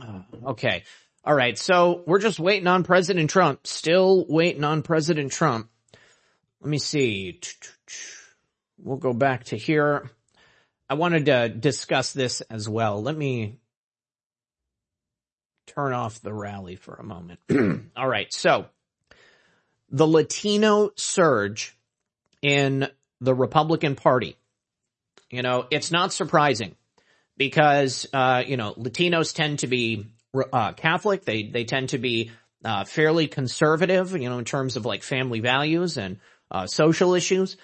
Uh, okay. All right. So we're just waiting on President Trump. Still waiting on President Trump. Let me see. We'll go back to here. I wanted to discuss this as well. Let me turn off the rally for a moment. All right. So the Latino surge in the Republican Party. You know, it's not surprising because, uh, you know, Latinos tend to be, uh, Catholic. They, they tend to be, uh, fairly conservative, you know, in terms of like family values and, uh, social issues.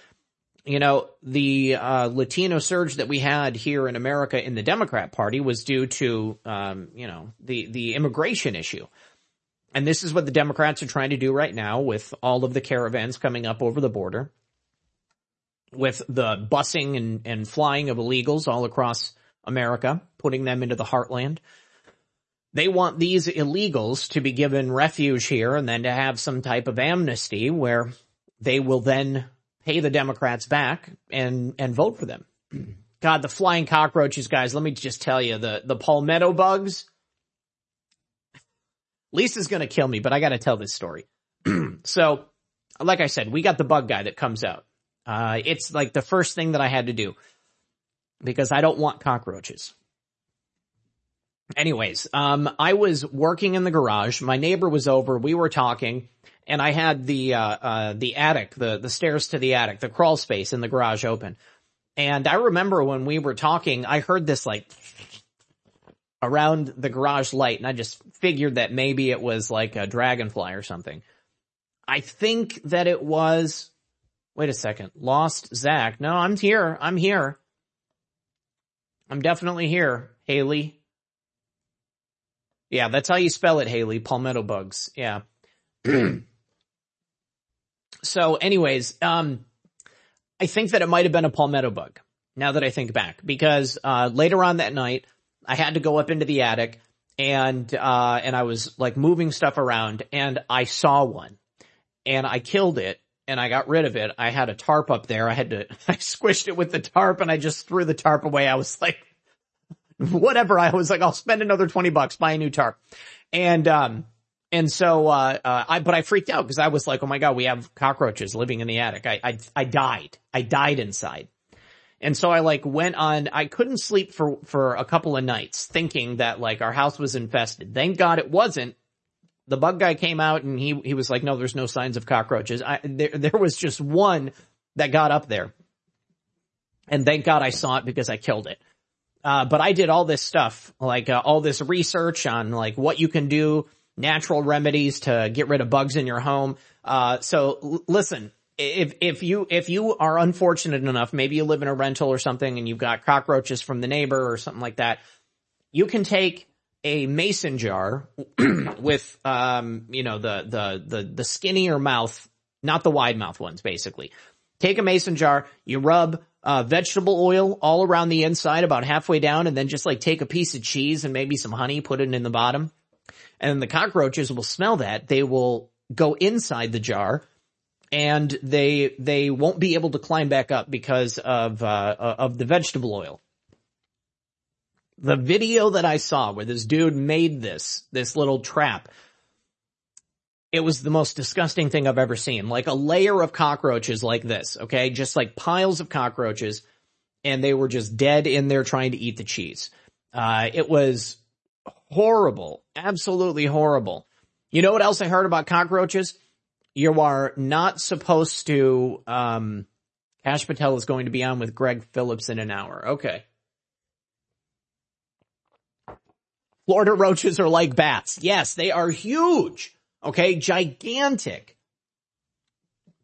You know, the, uh, Latino surge that we had here in America in the Democrat party was due to, um, you know, the, the immigration issue. And this is what the Democrats are trying to do right now with all of the caravans coming up over the border, with the busing and, and flying of illegals all across America, putting them into the heartland. They want these illegals to be given refuge here and then to have some type of amnesty where they will then pay the Democrats back and, and vote for them. God, the flying cockroaches, guys, let me just tell you, the, the palmetto bugs, Lisa's gonna kill me, but I gotta tell this story. so, like I said, we got the bug guy that comes out. Uh, it's like the first thing that I had to do because I don't want cockroaches. Anyways, um, I was working in the garage. My neighbor was over. We were talking and I had the, uh, uh, the attic, the, the stairs to the attic, the crawl space in the garage open. And I remember when we were talking, I heard this like around the garage light and I just figured that maybe it was like a dragonfly or something. I think that it was, wait a second, lost Zak. No, I'm here. I'm here. I'm definitely here, Haley. Yeah, that's how you spell it, Haley. Palmetto bugs. Yeah. so anyways, um, I think that it might have been a palmetto bug now that I think back because, uh, later on that night, I had to go up into the attic and, uh, and I was like moving stuff around and I saw one and I killed it and I got rid of it. I had a tarp up there. I had to, I squished it with the tarp and I just threw the tarp away. I was like, whatever. I was like, I'll spend another 20 bucks, buy a new tarp. And, um, and so, uh, uh, I, but I freaked out because I was like, oh my God, we have cockroaches living in the attic. I, I, I died. I died inside. And so I like went on, I couldn't sleep for, for a couple of nights thinking that like our house was infested. Thank God it wasn't. The bug guy came out and he, he was like, no, there's no signs of cockroaches. I, there, there was just one that got up there. And thank God I saw it because I killed it. Uh, but I did all this stuff, like uh, all this research on like what you can do, natural remedies to get rid of bugs in your home. Uh, so l- listen, if, if you, if you are unfortunate enough, maybe you live in a rental or something and you've got cockroaches from the neighbor or something like that, you can take a mason jar with, um, you know, the, the, the, the skinnier mouth, not the wide mouth ones, basically. Take a mason jar, you rub, uh, vegetable oil all around the inside about halfway down and then just like take a piece of cheese and maybe some honey, put it in the bottom. And the cockroaches will smell that. They will go inside the jar and they they won't be able to climb back up because of uh, of the vegetable oil. The video that I saw where this dude made this this little trap, it was the most disgusting thing I've ever seen. Like a layer of cockroaches like this, okay, just like piles of cockroaches, and they were just dead in there trying to eat the cheese. Uh, it was horrible, absolutely horrible. You know what else I heard about cockroaches? you are not supposed to, um, Patel is going to be on with Greg Phillips in an hour. Okay. Florida roaches are like bats. Yes, they are huge. Okay. Gigantic.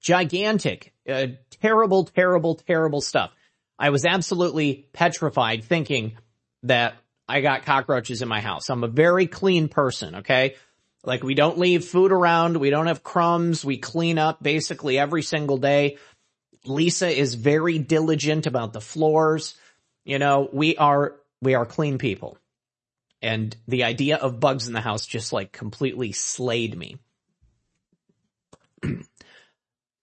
Gigantic. Uh, terrible, terrible, terrible stuff. I was absolutely petrified thinking that I got cockroaches in my house. I'm a very clean person. Okay. Like we don't leave food around. We don't have crumbs. We clean up basically every single day. Lisa is very diligent about the floors. You know, we are, we are clean people. And the idea of bugs in the house just like completely slayed me.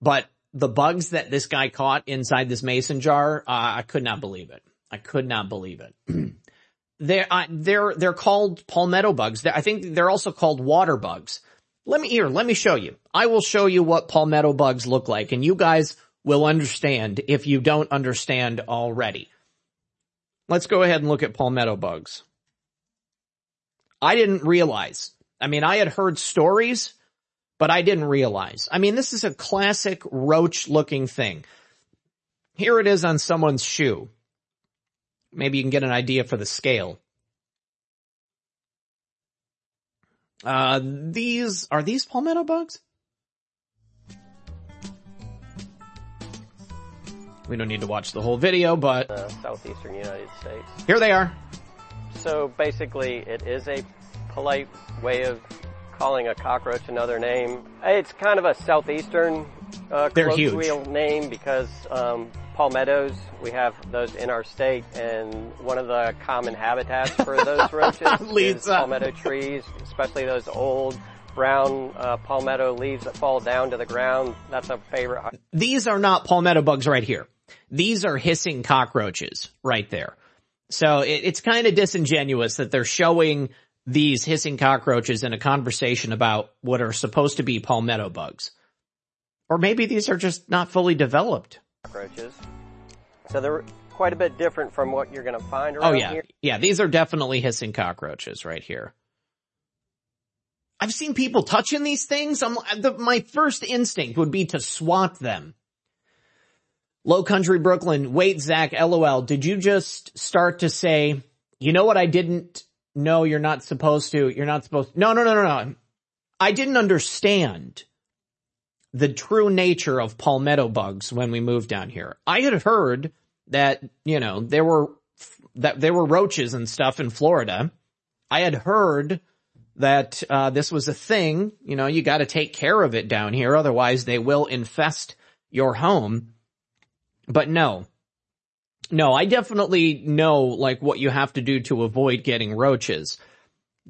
but the bugs that this guy caught inside this mason jar, uh, I could not believe it. I could not believe it. They're, uh, they're, they're called palmetto bugs. I think they're also called water bugs. Let me here, let me show you. I will show you what palmetto bugs look like and you guys will understand if you don't understand already. Let's go ahead and look at palmetto bugs. I didn't realize. I mean, I had heard stories, but I didn't realize. I mean, this is a classic roach looking thing. Here it is on someone's shoe. Maybe you can get an idea for the scale. Uh, these, are these palmetto bugs? We don't need to watch the whole video, but... Uh, southeastern United States. Here they are. So basically, it is a polite way of calling a cockroach another name. It's kind of a southeastern uh, colloquial name because um, palmettos, we have those in our state, and one of the common habitats for those roaches is palmetto trees, especially those old brown uh, palmetto leaves that fall down to the ground. That's a favorite. These are not palmetto bugs right here. These are hissing cockroaches right there. So it, it's kind of disingenuous that they're showing these hissing cockroaches in a conversation about what are supposed to be palmetto bugs. Or maybe these are just not fully developed. Cockroaches. So they're quite a bit different from what you're going to find oh, around Oh yeah. Here. Yeah, these are definitely hissing cockroaches right here. I've seen people touching these things. I'm, the, my first instinct would be to swat them. Low Country Brooklyn, wait, Zak, LOL, did you just start to say, you know what I didn't know you're not supposed to, you're not supposed to, no, no, no, no, no. I didn't understand the true nature of palmetto bugs when we moved down here. I had heard that, you know, there were, that there were roaches and stuff in Florida. I had heard that, uh, this was a thing, you know, you gotta take care of it down here, otherwise they will infest your home. But no. No, I definitely know like what you have to do to avoid getting roaches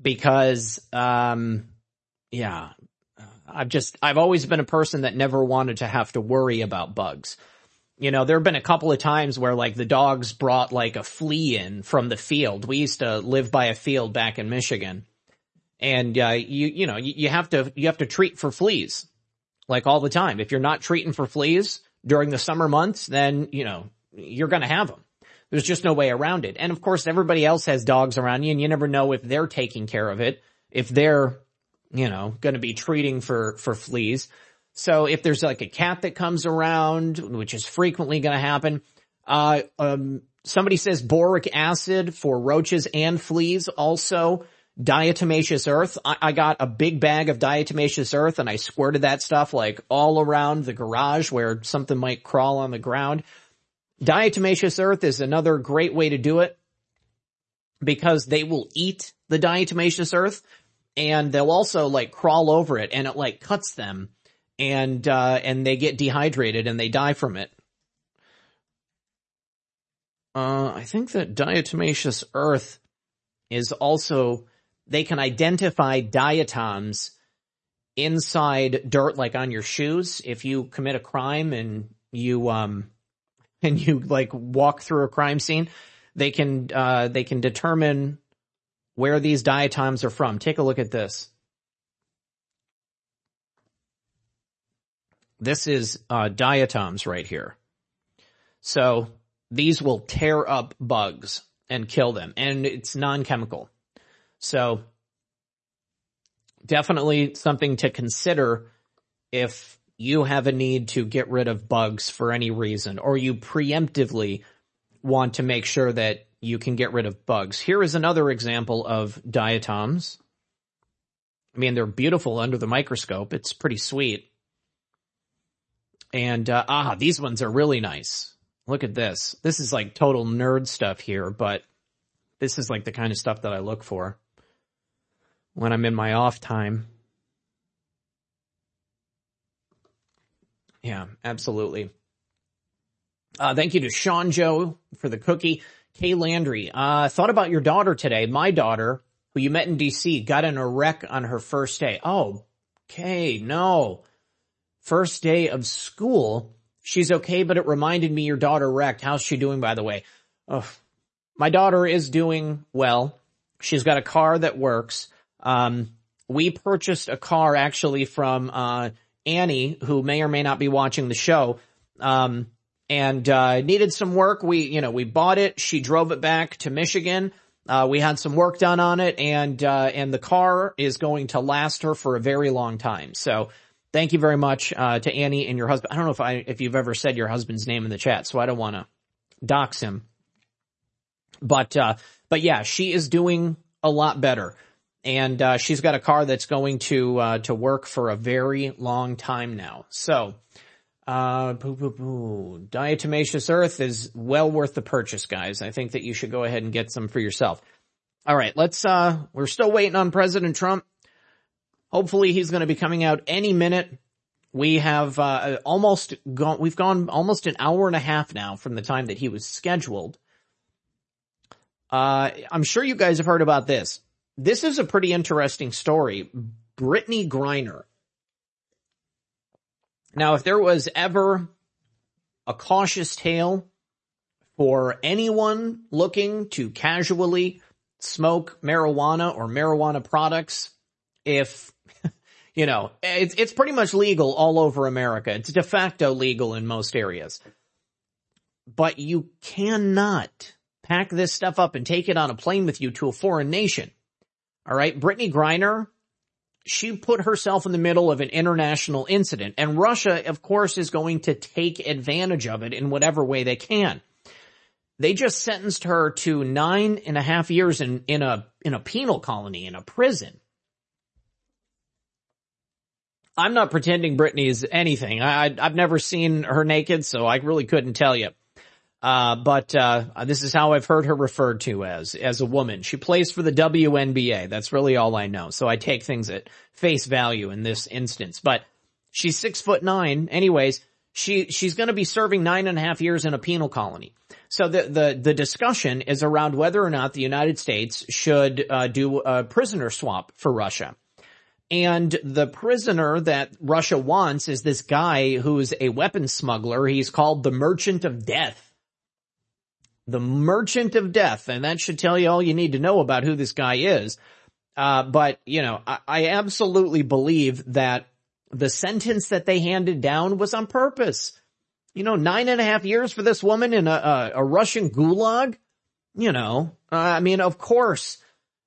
because, um, yeah, I've just, I've always been a person that never wanted to have to worry about bugs. You know, there have been a couple of times where like the dogs brought like a flea in from the field. We used to live by a field back in Michigan. And, uh, you, you know, you, you have to, you have to treat for fleas like all the time. If you're not treating for fleas, during the summer months, then, you know, you're going to have them. There's just no way around it. And of course, everybody else has dogs around you and you never know if they're taking care of it, if they're, you know, going to be treating for, for fleas. So if there's like a cat that comes around, which is frequently going to happen, uh, um, somebody says boric acid for roaches and fleas also diatomaceous earth. I, I, got a big bag of diatomaceous earth and I squirted that stuff like all around the garage where something might crawl on the ground. Diatomaceous earth is another great way to do it because they will eat the diatomaceous earth and they'll also like crawl over it and it like cuts them and, uh, and they get dehydrated and they die from it. Uh, I think that diatomaceous earth is also they can identify diatoms inside dirt, like on your shoes. If you commit a crime and you, um, and you like walk through a crime scene, they can, uh, they can determine where these diatoms are from. Take a look at this. This is, uh, diatoms right here. So these will tear up bugs and kill them and it's non-chemical. So definitely something to consider if you have a need to get rid of bugs for any reason or you preemptively want to make sure that you can get rid of bugs. Here is another example of diatoms. I mean, they're beautiful under the microscope. It's pretty sweet. And, uh, ah, these ones are really nice. Look at this. This is like total nerd stuff here, but this is like the kind of stuff that I look for when I'm in my off time. Yeah, absolutely. Uh, thank you to Sean Joe for the cookie. Kay Landry, uh, thought about your daughter today. My daughter, who you met in DC, got in a wreck on her first day. Oh, Kay, no. First day of school. She's okay, but it reminded me your daughter wrecked. How's she doing, by the way? My daughter is doing well. She's got a car that works. Um, we purchased a car actually from, uh, Annie, who may or may not be watching the show. Um, and, uh, needed some work. We, you know, we bought it. She drove it back to Michigan. Uh, we had some work done on it and, uh, and the car is going to last her for a very long time. So thank you very much, uh, to Annie and your husband. I don't know if I, if you've ever said your husband's name in the chat, so I don't want to dox him. But, uh, but yeah, she is doing a lot better. And, uh, she's got a car that's going to, uh, to work for a very long time now. So, uh, boo, boo, boo. Diatomaceous earth is well worth the purchase, guys. I think that you should go ahead and get some for yourself. All right, let's, uh, we're still waiting on President Trump. Hopefully he's going to be coming out any minute. We have, uh, almost gone, we've gone almost an hour and a half now from the time that he was scheduled. Uh, I'm sure you guys have heard about this. This is a pretty interesting story. Brittney Griner. Now, if there was ever a cautious tale for anyone looking to casually smoke marijuana or marijuana products, if, you know, it's, it's pretty much legal all over America. It's de facto legal in most areas. But you cannot pack this stuff up and take it on a plane with you to a foreign nation. All right. Brittney Griner, she put herself in the middle of an international incident and Russia, of course, is going to take advantage of it in whatever way they can. They just sentenced her to nine and a half years in, in a, in a penal colony, in a prison. I'm not pretending Brittney is anything. I, I've never seen her naked, so I really couldn't tell you. Uh, but, uh, this is how I've heard her referred to as, as a woman. She plays for the WNBA. That's really all I know. So I take things at face value in this instance, but she's six foot nine. Anyways, she, she's going to be serving nine and a half years in a penal colony. So the, the, the discussion is around whether or not the United States should, uh, do a prisoner swap for Russia. And the prisoner that Russia wants is this guy who's a weapons smuggler. He's called the Merchant of Death the Merchant of Death, and that should tell you all you need to know about who this guy is. Uh, but you know, I, I, absolutely believe that the sentence that they handed down was on purpose. You know, nine and a half years for this woman in a, a, a Russian gulag. You know, uh, I mean, of course,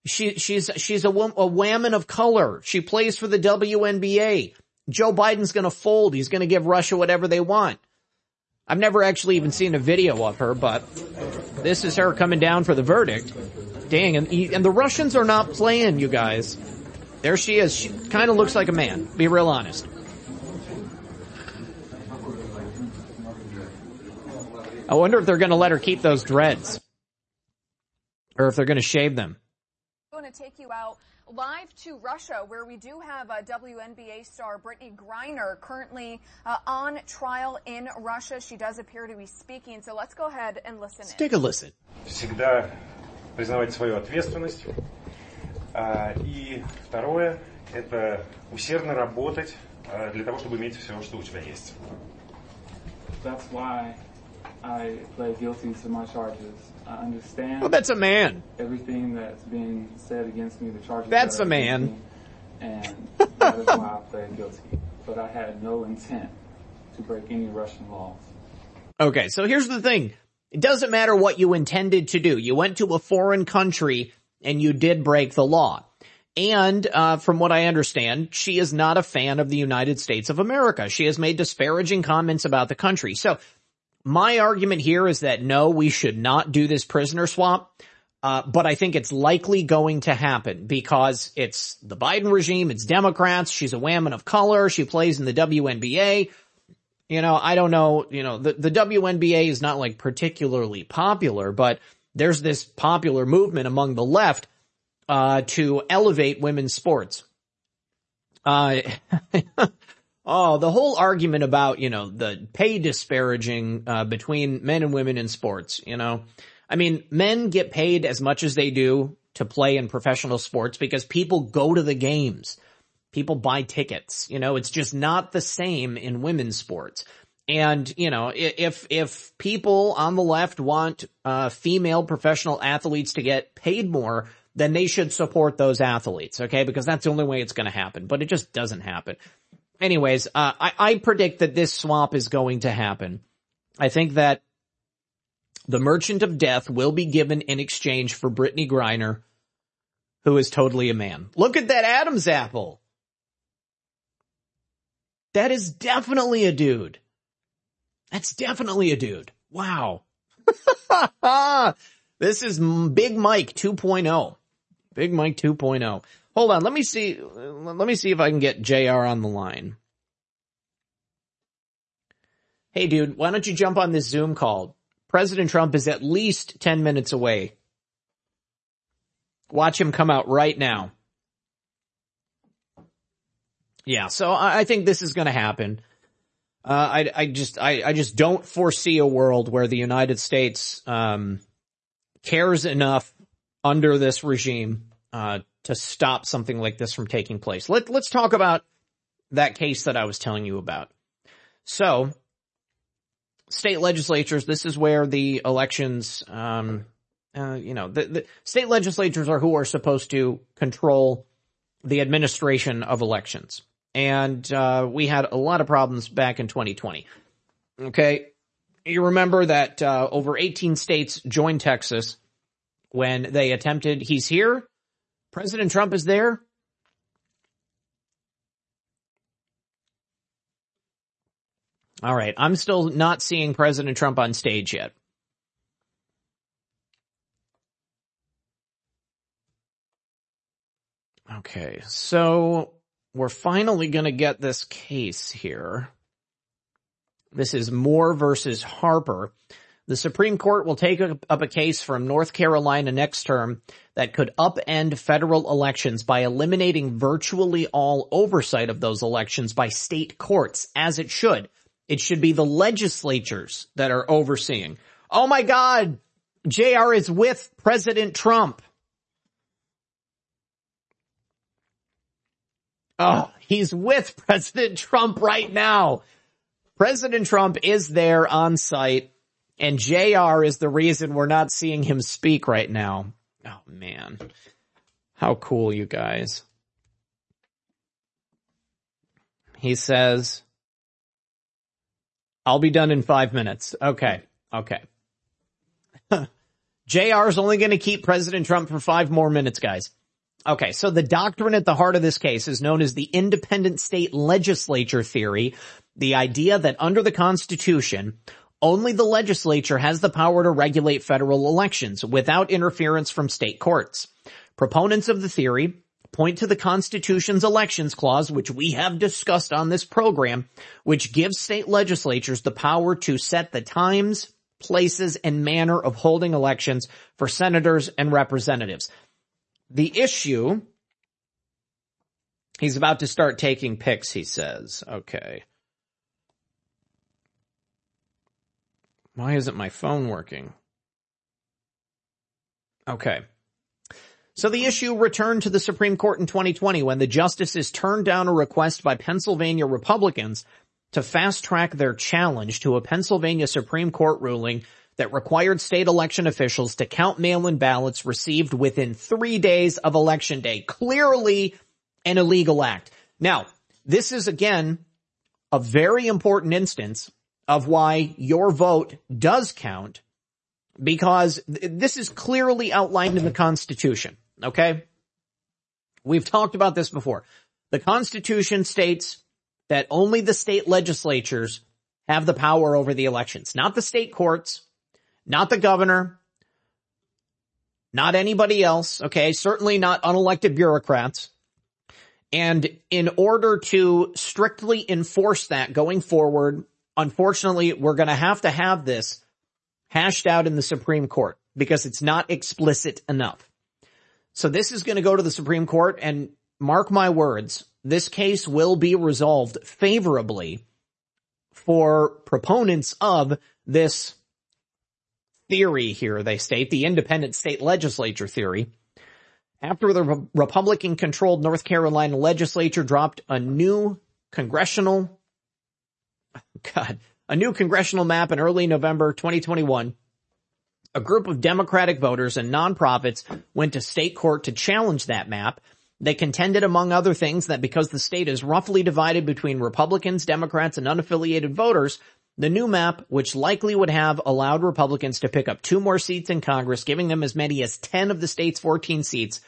she she's she's a, a woman of color. She plays for the WNBA. Joe Biden's going to fold. He's going to give Russia whatever they want. I've never actually even seen a video of her, but this is her coming down for the verdict. Dang, and, and the Russians are not playing, you guys. There she is. She kind of looks like a man, be real honest. I wonder if they're going to let her keep those dreads. Or if they're going to shave them. Going to take you out live to Russia, where we do have a WNBA star Brittney Griner currently uh, on trial in Russia. She does appear to be speaking, so let's go ahead and listen. Let's in. take a listen. Всегда признавать свою ответственность. И второе – это усердно работать для того, чтобы иметь все, что у тебя есть. That's why I play guilty to my charges. I understand. Well, that's a man. Everything that's being said against me, the charges. That's that a man. Me, and that is why I pled guilty. But I had no intent to break any Russian laws. Okay, so here's the thing. It doesn't matter what you intended to do. You went to a foreign country and you did break the law. And uh, from what I understand, she is not a fan of the United States of America. She has made disparaging comments about the country. So my argument here is that no, we should not do this prisoner swap. Uh, but I think it's likely going to happen because it's the Biden regime, it's Democrats, she's a woman of color, she plays in the WNBA. You know, I don't know, you know, the, the WNBA is not like particularly popular, but there's this popular movement among the left, uh, to elevate women's sports. Uh, Oh, the whole argument about, you know, the pay disparaging, uh, between men and women in sports, you know. I mean, men get paid as much as they do to play in professional sports because people go to the games. People buy tickets. You know, it's just not the same in women's sports. And, you know, if, if people on the left want, uh, female professional athletes to get paid more, then they should support those athletes, okay? Because that's the only way it's gonna happen, but it just doesn't happen. Anyways, uh, I, I predict that this swap is going to happen. I think that the Merchant of Death will be given in exchange for Brittney Griner, who is totally a man. Look at that Adam's apple. That is definitely a dude. That's definitely a dude. Wow. this is Big Mike 2.0. Big Mike 2.0. Hold on. Let me see. Let me see if I can get JR on the line. Hey dude, why don't you jump on this Zoom call? President Trump is at least 10 minutes away. Watch him come out right now. Yeah, so I think this is going to happen. Uh, I, I just, I, I just don't foresee a world where the United States, um, cares enough under this regime, uh, to stop something like this from taking place. Let, let's talk about that case that I was telling you about. So, state legislatures, this is where the elections, um, uh, you know, the, the state legislatures are who are supposed to control the administration of elections. And, uh, we had a lot of problems back in 2020. Okay. You remember that, uh, over 18 states joined Texas when they attempted, he's here. President Trump is there. All right. I'm still not seeing President Trump on stage yet. Okay. So we're finally going to get this case here. This is Moore versus Harper. The Supreme Court will take up a case from North Carolina next term that could upend federal elections by eliminating virtually all oversight of those elections by state courts, as it should. It should be the legislatures that are overseeing. Oh my God, JR is with President Trump. Oh, he's with President Trump right now. President Trump is there on site and JR is the reason we're not seeing him speak right now. Oh man. How cool you guys. He says, I'll be done in five minutes. Okay. Okay. JR is only going to keep President Trump for five more minutes, guys. Okay, so the doctrine at the heart of this case is known as the independent state legislature theory, the idea that under the Constitution, only the legislature has the power to regulate federal elections without interference from state courts. Proponents of the theory point to the Constitution's elections clause, which we have discussed on this program, which gives state legislatures the power to set the times, places, and manner of holding elections for senators and representatives. The issue, he's about to start taking pics, he says. Okay. Why isn't my phone working? Okay. So the issue returned to the Supreme Court in 2020 when the justices turned down a request by Pennsylvania Republicans to fast track their challenge to a Pennsylvania Supreme Court ruling that required state election officials to count mail-in ballots received within three days of election day. Clearly an illegal act. Now, this is again a very important instance of why your vote does count because this is clearly outlined in the Constitution. Okay? We've talked about this before. The Constitution states that only the state legislatures have the power over the elections, not the state courts, not the governor, not anybody else, okay? Certainly not unelected bureaucrats. And in order to strictly enforce that going forward, unfortunately, we're going to have to have this hashed out in the Supreme Court because it's not explicit enough. So this is going to go to the Supreme Court and mark my words, this case will be resolved favorably for proponents of this theory here, they state, the independent state legislature theory. After the Republican controlled North Carolina legislature dropped a new congressional, God, a new congressional map in early November 2021. A group of Democratic voters and nonprofits went to state court to challenge that map. They contended, among other things, that because the state is roughly divided between Republicans, Democrats, and unaffiliated voters, the new map, which likely would have allowed Republicans to pick up two more seats in Congress, giving them as many as 10 of the state's 14 seats,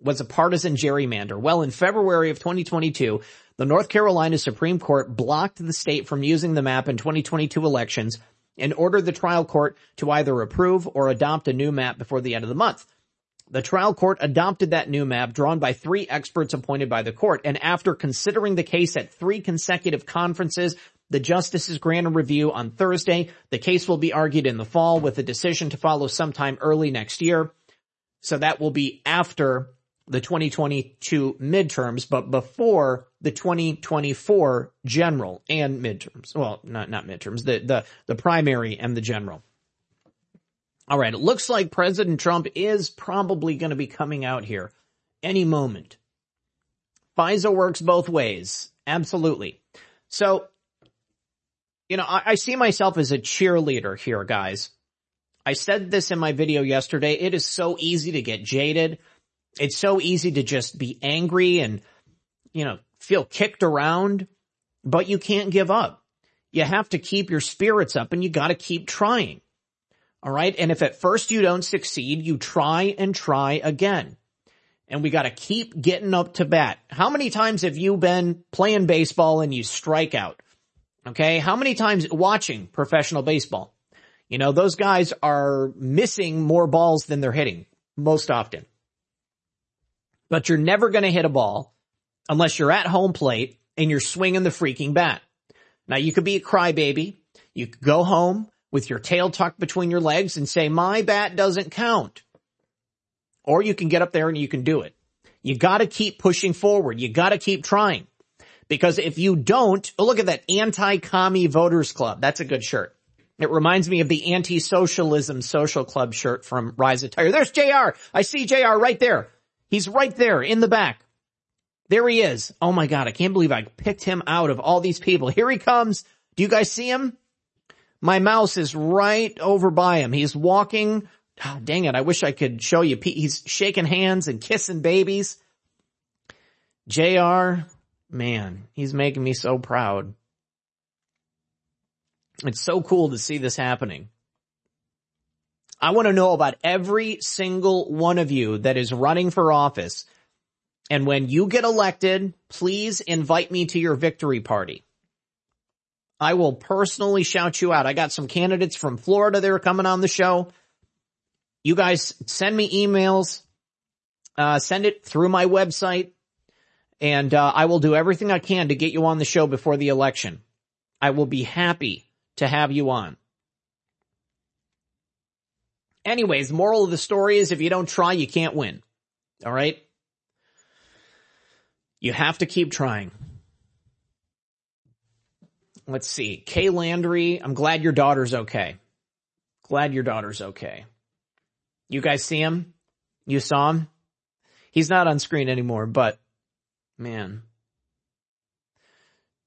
was a partisan gerrymander. Well, in February of 2022, the North Carolina Supreme Court blocked the state from using the map in 2022 elections and ordered the trial court to either approve or adopt a new map before the end of the month. The trial court adopted that new map drawn by three experts appointed by the court, and after considering the case at three consecutive conferences, the justices granted review on Thursday. The case will be argued in the fall with a decision to follow sometime early next year. So that will be after the 2022 midterms, but before the 2024 general and midterms. Well, not, not midterms, the, the, the primary and the general. All right. It looks like President Trump is probably going to be coming out here any moment. FISA works both ways. Absolutely. So you know, I, I see myself as a cheerleader here, guys. I said this in my video yesterday. It is so easy to get jaded. It's so easy to just be angry and, you know, feel kicked around, but you can't give up. You have to keep your spirits up and you gotta keep trying. All right. And if at first you don't succeed, you try and try again. And we gotta keep getting up to bat. How many times have you been playing baseball and you strike out? Okay. How many times watching professional baseball? You know, those guys are missing more balls than they're hitting most often. But you're never going to hit a ball unless you're at home plate and you're swinging the freaking bat. Now you could be a crybaby. You could go home with your tail tucked between your legs and say, my bat doesn't count. Or you can get up there and you can do it. You gotta keep pushing forward. You gotta keep trying. Because if you don't, oh, look at that anti-commie voters club. That's a good shirt. It reminds me of the anti-socialism social club shirt from Rise Attire. There's JR. I see JR right there. He's right there in the back. There he is. Oh my God. I can't believe I picked him out of all these people. Here he comes. Do you guys see him? My mouse is right over by him. He's walking. Oh, dang it. I wish I could show you. He's shaking hands and kissing babies. JR, Man, he's making me so proud. It's so cool to see this happening. I want to know about every single one of you that is running for office. And when you get elected, please invite me to your victory party. I will personally shout you out. I got some candidates from Florida that are coming on the show. You guys send me emails, uh, send it through my website, and uh, I will do everything I can to get you on the show before the election. I will be happy to have you on. Anyways, moral of the story is if you don't try, you can't win. All right? You have to keep trying. Let's see. Kay Landry, I'm glad your daughter's okay. Glad your daughter's okay. You guys see him? You saw him? He's not on screen anymore, but Man.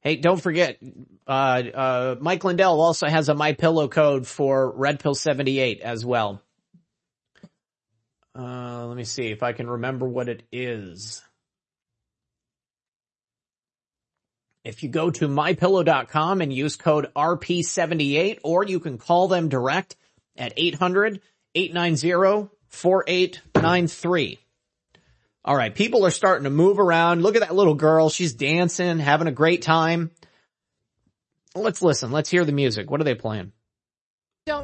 Hey, don't forget, uh, uh, Mike Lindell also has a My Pillow code for Red Pill 78 as well. Uh, let me see if I can remember what it is. If you go to mypillow.com and use code RP78 or you can call them direct at 800 890 4893. All right. People are starting to move around. Look at that little girl. She's dancing, having a great time. Let's listen. Let's hear the music. What are they playing?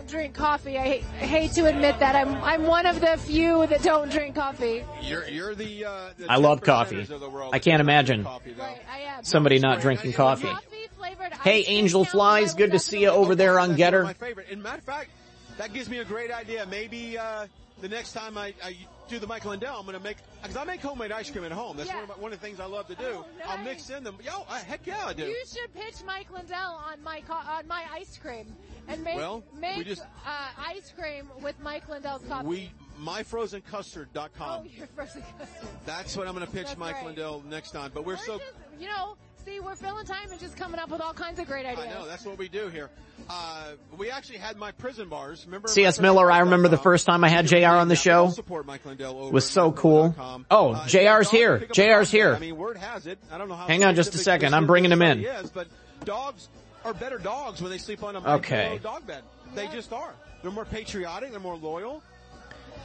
Don't drink coffee. I hate, I hate to admit that. I'm I'm one of the few that don't drink coffee. You're you're the. Uh, the I love coffee. I can't imagine coffee, right, somebody not drinking coffee. coffee hey, Angel Flies, good to see you over there on Gettr. My favorite. In matter of fact, that gives me a great idea. Maybe uh, the next time I, I do the Mike Lindell, I'm going to make, because I make homemade ice cream at home. That's yeah. one, of my, one, of the things I love to do. Oh, nice. I'll mix in them. Yo, I, heck yeah, I do. You should pitch Mike Lindell on my on my ice cream and make well, make just, uh, ice cream with Mike Lindell's coffee. We myfrozencustard.com. Oh, your frozen custard. That's what I'm going to pitch That's Mike right. Lindell next time. But we're, we're so. Just, you know, See, we're filling time and just coming up with all kinds of great ideas. I know, that's what we do here. Uh, we actually had my prison bars. Remember C.S. Miller, I remember the first time I had JR on the show. Support Mike Lindell Was so cool. Oh, uh, JR's here. JR's here. I mean, word has it. I don't know how Hang on just a second. I'm bringing him in. Is, but dogs are better dogs when they sleep on a okay. dog bed. They just are. They're more patriotic. They're more loyal.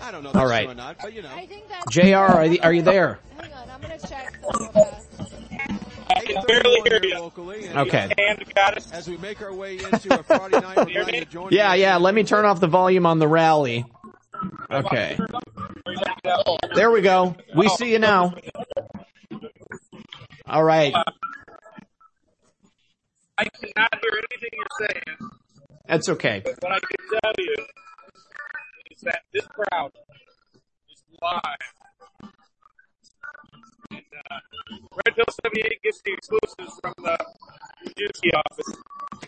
I don't know. All right. Not, but you know. I think that Jr. Are you, are you there? Hang on, I'm gonna check. I can barely hear you. Locally, okay. As we make our way into a Friday night, yeah, yeah. Let me turn off the volume on the rally. Okay. There we go. We see you now. All right. I cannot hear anything you're saying. That's okay. But what I can tell you is that this crowd is live. Red Pill 78 gets the exclusives from the Juicy office.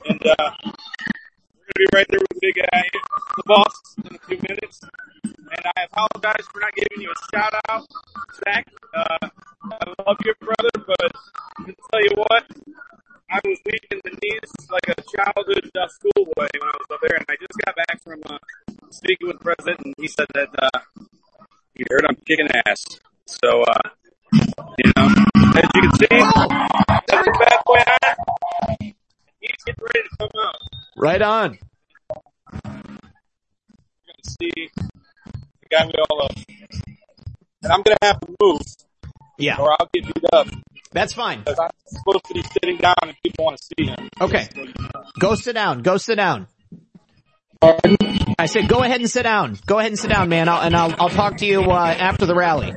And, uh, we're gonna be right there with Big Guy, the boss, in a few minutes. And I apologize for not giving you a shout out, Zak. Uh, I love your brother, but to tell you what, I was weak in the knees like a childhood uh, schoolboy when I was up there, and I just got back from uh, speaking with the president, and he said that uh, he heard I'm kicking ass. So, uh, you know, as you can see, there's a bad boy on. He's getting ready to come out. Right on. You're gonna see the guy we all love, and I'm gonna have to move. Yeah. Or I'll get beat up. That's fine. Because I'm supposed to be sitting down and people want to see him. Okay. Go sit down. Go sit down. I said, go ahead and sit down. Go ahead and sit down, man. I'll, and I'll, I'll talk to you, uh, after the rally.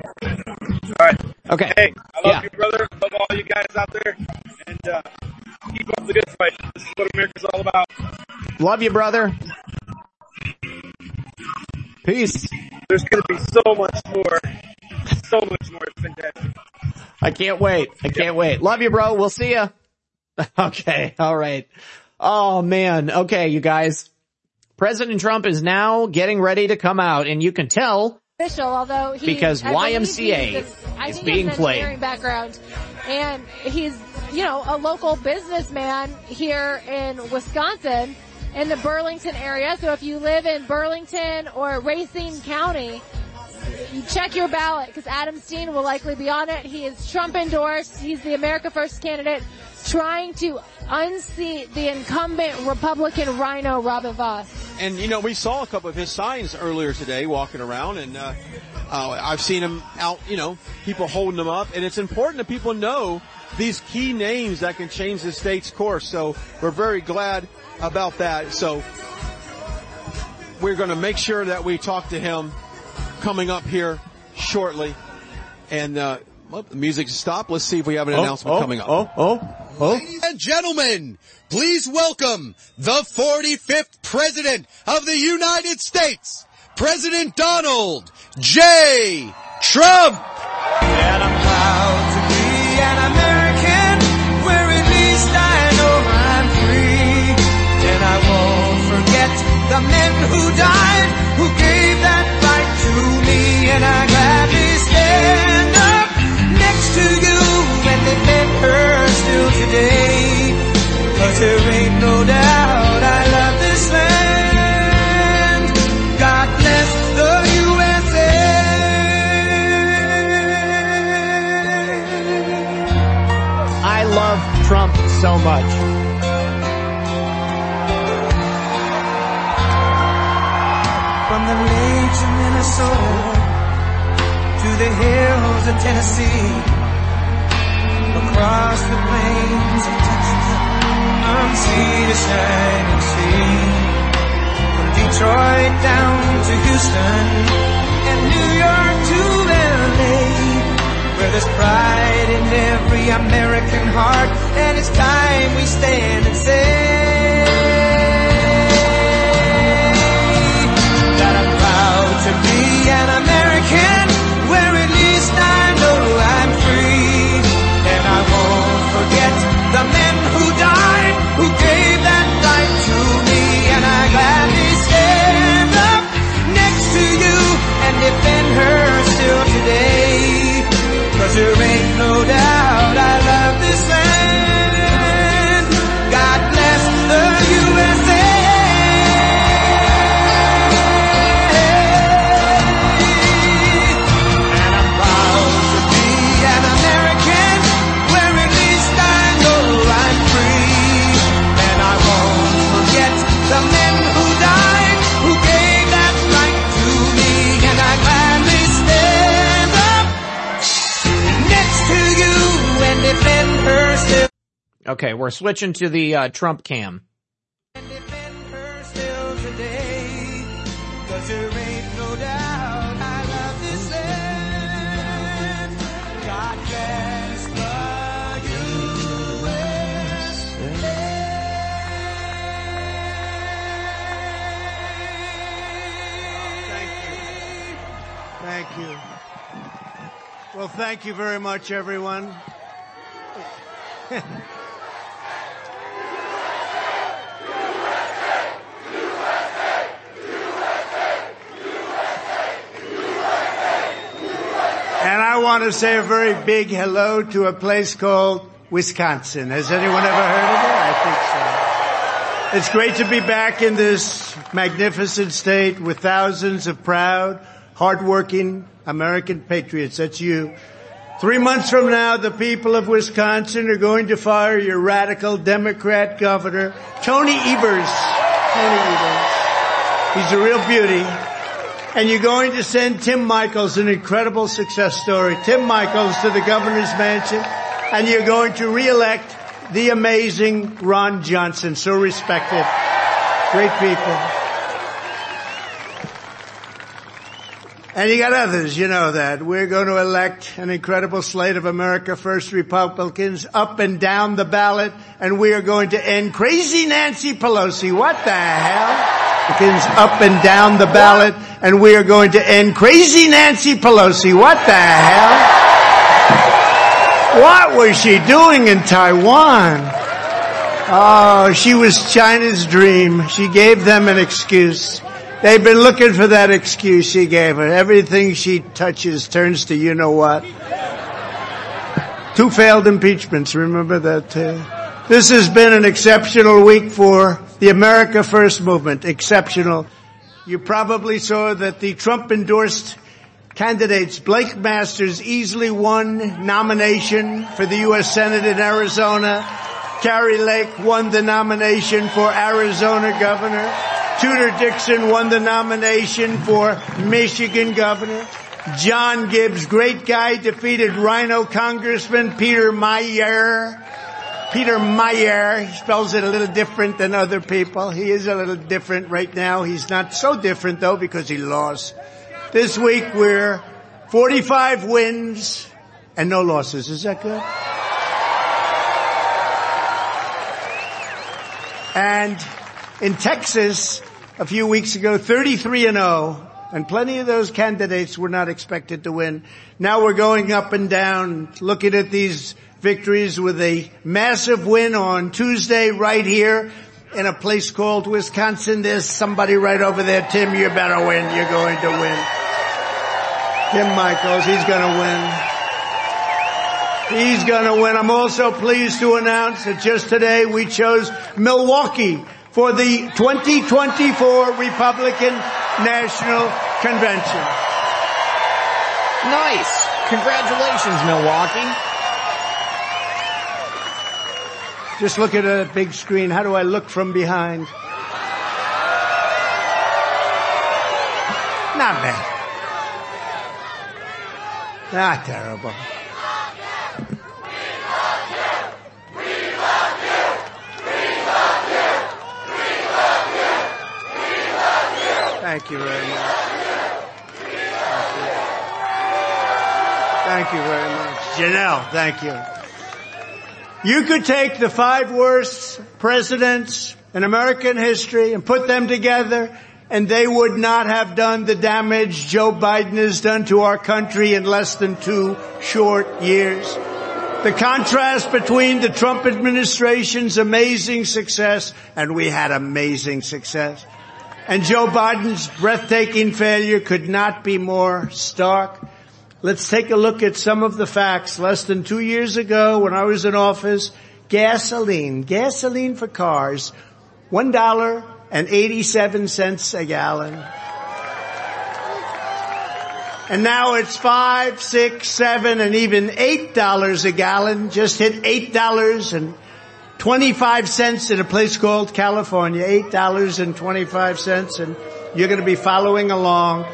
Alright. Okay. Hey, I love yeah. you, brother. Love all you guys out there. And, uh, keep up the good fight. This is what America's all about. Love you, brother. Peace. There's gonna be so much more. So much more. It's fantastic. I can't wait. I can't wait. Love you, bro. We'll see you. Okay. All right. Oh man. Okay, you guys. President Trump is now getting ready to come out and you can tell official, although he, because YMCA is being played. Background, and he's you know a local businessman here in Wisconsin in the Burlington area. So if you live in Burlington or Racine County, you check your ballot because Adam Steen will likely be on it. He is Trump endorsed. He's the America First candidate trying to unseat the incumbent Republican RINO, Robin Vos. And you know, we saw a couple of his signs earlier today walking around and, uh, uh, I've seen him out, you know, people holding them up and it's important that people know these key names that can change the state's course. So we're very glad about that. So we're going to make sure that we talk to him coming up here shortly. And, uh, well, the music stopped. Let's see if we have an oh, announcement oh, coming up. Oh, oh, oh. Ladies and gentlemen, please welcome the 45th President of the United States, President Donald J. Trump. And I'm proud to be an American where at least I know I'm free. And I won't forget the men who died, who gave that right to me. And I gladly stand her still today. Cause there ain't no doubt I love this land. God bless the USA. I love Trump so much. From the lakes of Minnesota to the hills of Tennessee, across the plains. Of Texas, sea to shining sea, from Detroit down to Houston, and New York to LA, where there's pride in every American heart, and it's time we stand and say that I'm proud to be an American there ain't no doubt Okay, we're switching to the uh, Trump cam. Thank you. Well, thank you very much, everyone. And I want to say a very big hello to a place called Wisconsin. Has anyone ever heard of it? I think so. It's great to be back in this magnificent state with thousands of proud, hardworking American patriots. That's you. Three months from now, the people of Wisconsin are going to fire your radical Democrat governor, Tony Evers. Tony Evers. He's a real beauty. And you're going to send Tim Michels, an incredible success story, Tim Michels to the governor's mansion, and you're going to reelect the amazing Ron Johnson, so respected. Great people. And you got others, you know that. We're going to elect an incredible slate of America First Republicans up and down the ballot, and we are going to end crazy Nancy Pelosi. What the hell? Republicans up and down the ballot, and we are going to end crazy Nancy Pelosi. What the hell? What was she doing in Taiwan? Oh, she was China's dream. She gave them an excuse. They've been looking for that excuse she gave her. Everything she touches turns to you know what. Two failed impeachments, remember that? This has been an exceptional week for the America First movement, exceptional. You probably saw that the Trump endorsed candidates, Blake Masters easily won nomination for the U.S. Senate in Arizona. Kari Lake won the nomination for Arizona governor. Tudor Dixon won the nomination for Michigan governor. John Gibbs, great guy, defeated RINO Congressman Peter Meijer. Peter Meijer, he spells it a little different than other people. He is a little different right now. He's not so different though because he lost. This week we're 45 wins and no losses. Is that good? And in Texas, a few weeks ago, 33 and 0, and plenty of those candidates were not expected to win. Now we're going up and down, looking at these victories with a massive win on Tuesday right here in a place called Wisconsin. There's somebody right over there. Tim, you better win. You're going to win. Tim Michels, he's gonna win. He's gonna win. I'm also pleased to announce that just today we chose Milwaukee for the 2024 Republican National Convention. Nice. Congratulations, Milwaukee. Just look at a big screen. How do I look from behind? Not bad. Not terrible. Thank you very much. Thank you very much. Janelle, thank you. You could take the five worst presidents in American history and put them together and they would not have done the damage Joe Biden has done to our country in less than two short years. The contrast between the Trump administration's amazing success and we had amazing success and Joe Biden's breathtaking failure could not be more stark. Let's take a look at some of the facts. Less than two years ago, when I was in office, gasoline, gasoline for cars, one dollar and eighty-seven cents a gallon. And now it's five, six, seven, and even eight dollars a gallon. Just hit eight dollars and 25 cents in a place called California. Eight dollars and 25 cents and you're going to be following along.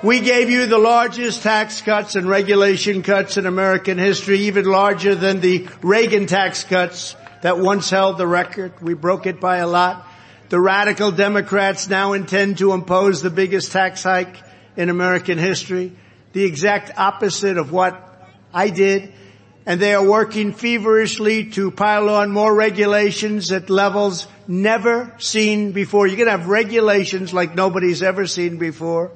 We gave you the largest tax cuts and regulation cuts in American history, even larger than the Reagan tax cuts that once held the record. We broke it by a lot. The radical Democrats now intend to impose the biggest tax hike in American history. The exact opposite of what I did. And they are working feverishly to pile on more regulations at levels never seen before. You're going to have regulations like nobody's ever seen before.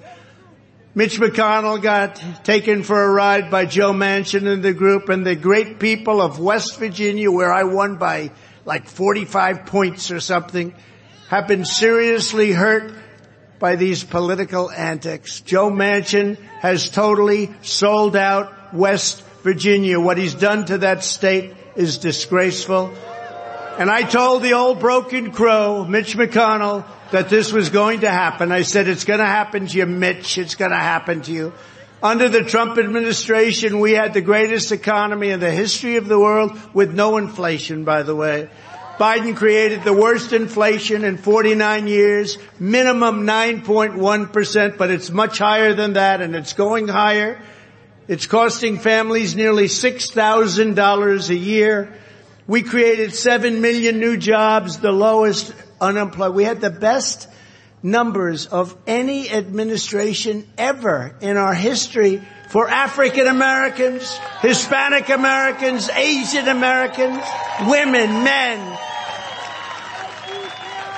Mitch McConnell got taken for a ride by Joe Manchin and the group and the great people of West Virginia where I won by like 45 points or something have been seriously hurt by these political antics. Joe Manchin has totally sold out West Virginia. What he's done to that state is disgraceful. And I told the old broken crow, Mitch McConnell, that this was going to happen. I said, it's going to happen to you, Mitch. It's going to happen to you. Under the Trump administration, we had the greatest economy in the history of the world with no inflation, by the way. Biden created the worst inflation in 49 years, minimum 9.1%, but it's much higher than that and it's going higher. It's costing families nearly $6,000 a year. We created 7 million new jobs, the lowest unemployed. We had the best numbers of any administration ever in our history for African Americans, Hispanic Americans, Asian Americans, women, men,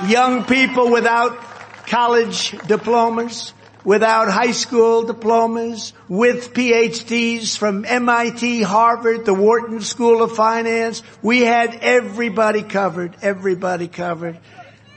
young people without college diplomas without high school diplomas, with PhDs from MIT, Harvard, the Wharton School of Finance. We had everybody covered, everybody covered.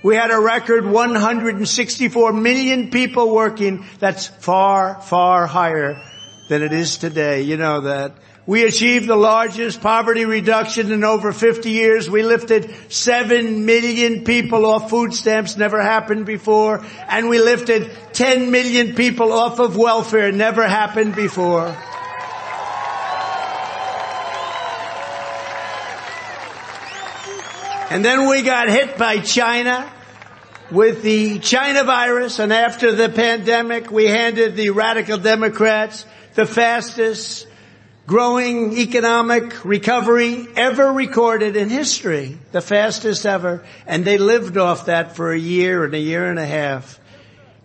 We had a record 164 million people working. That's far, far higher than it is today. You know that. We achieved the largest poverty reduction in over 50 years. We lifted 7 million people off food stamps, never happened before. And we lifted 10 million people off of welfare, never happened before. And then we got hit by China with the China virus and after the pandemic we handed the radical Democrats the fastest growing economic recovery ever recorded in history, the fastest ever, and they lived off that for a year and a year and a half.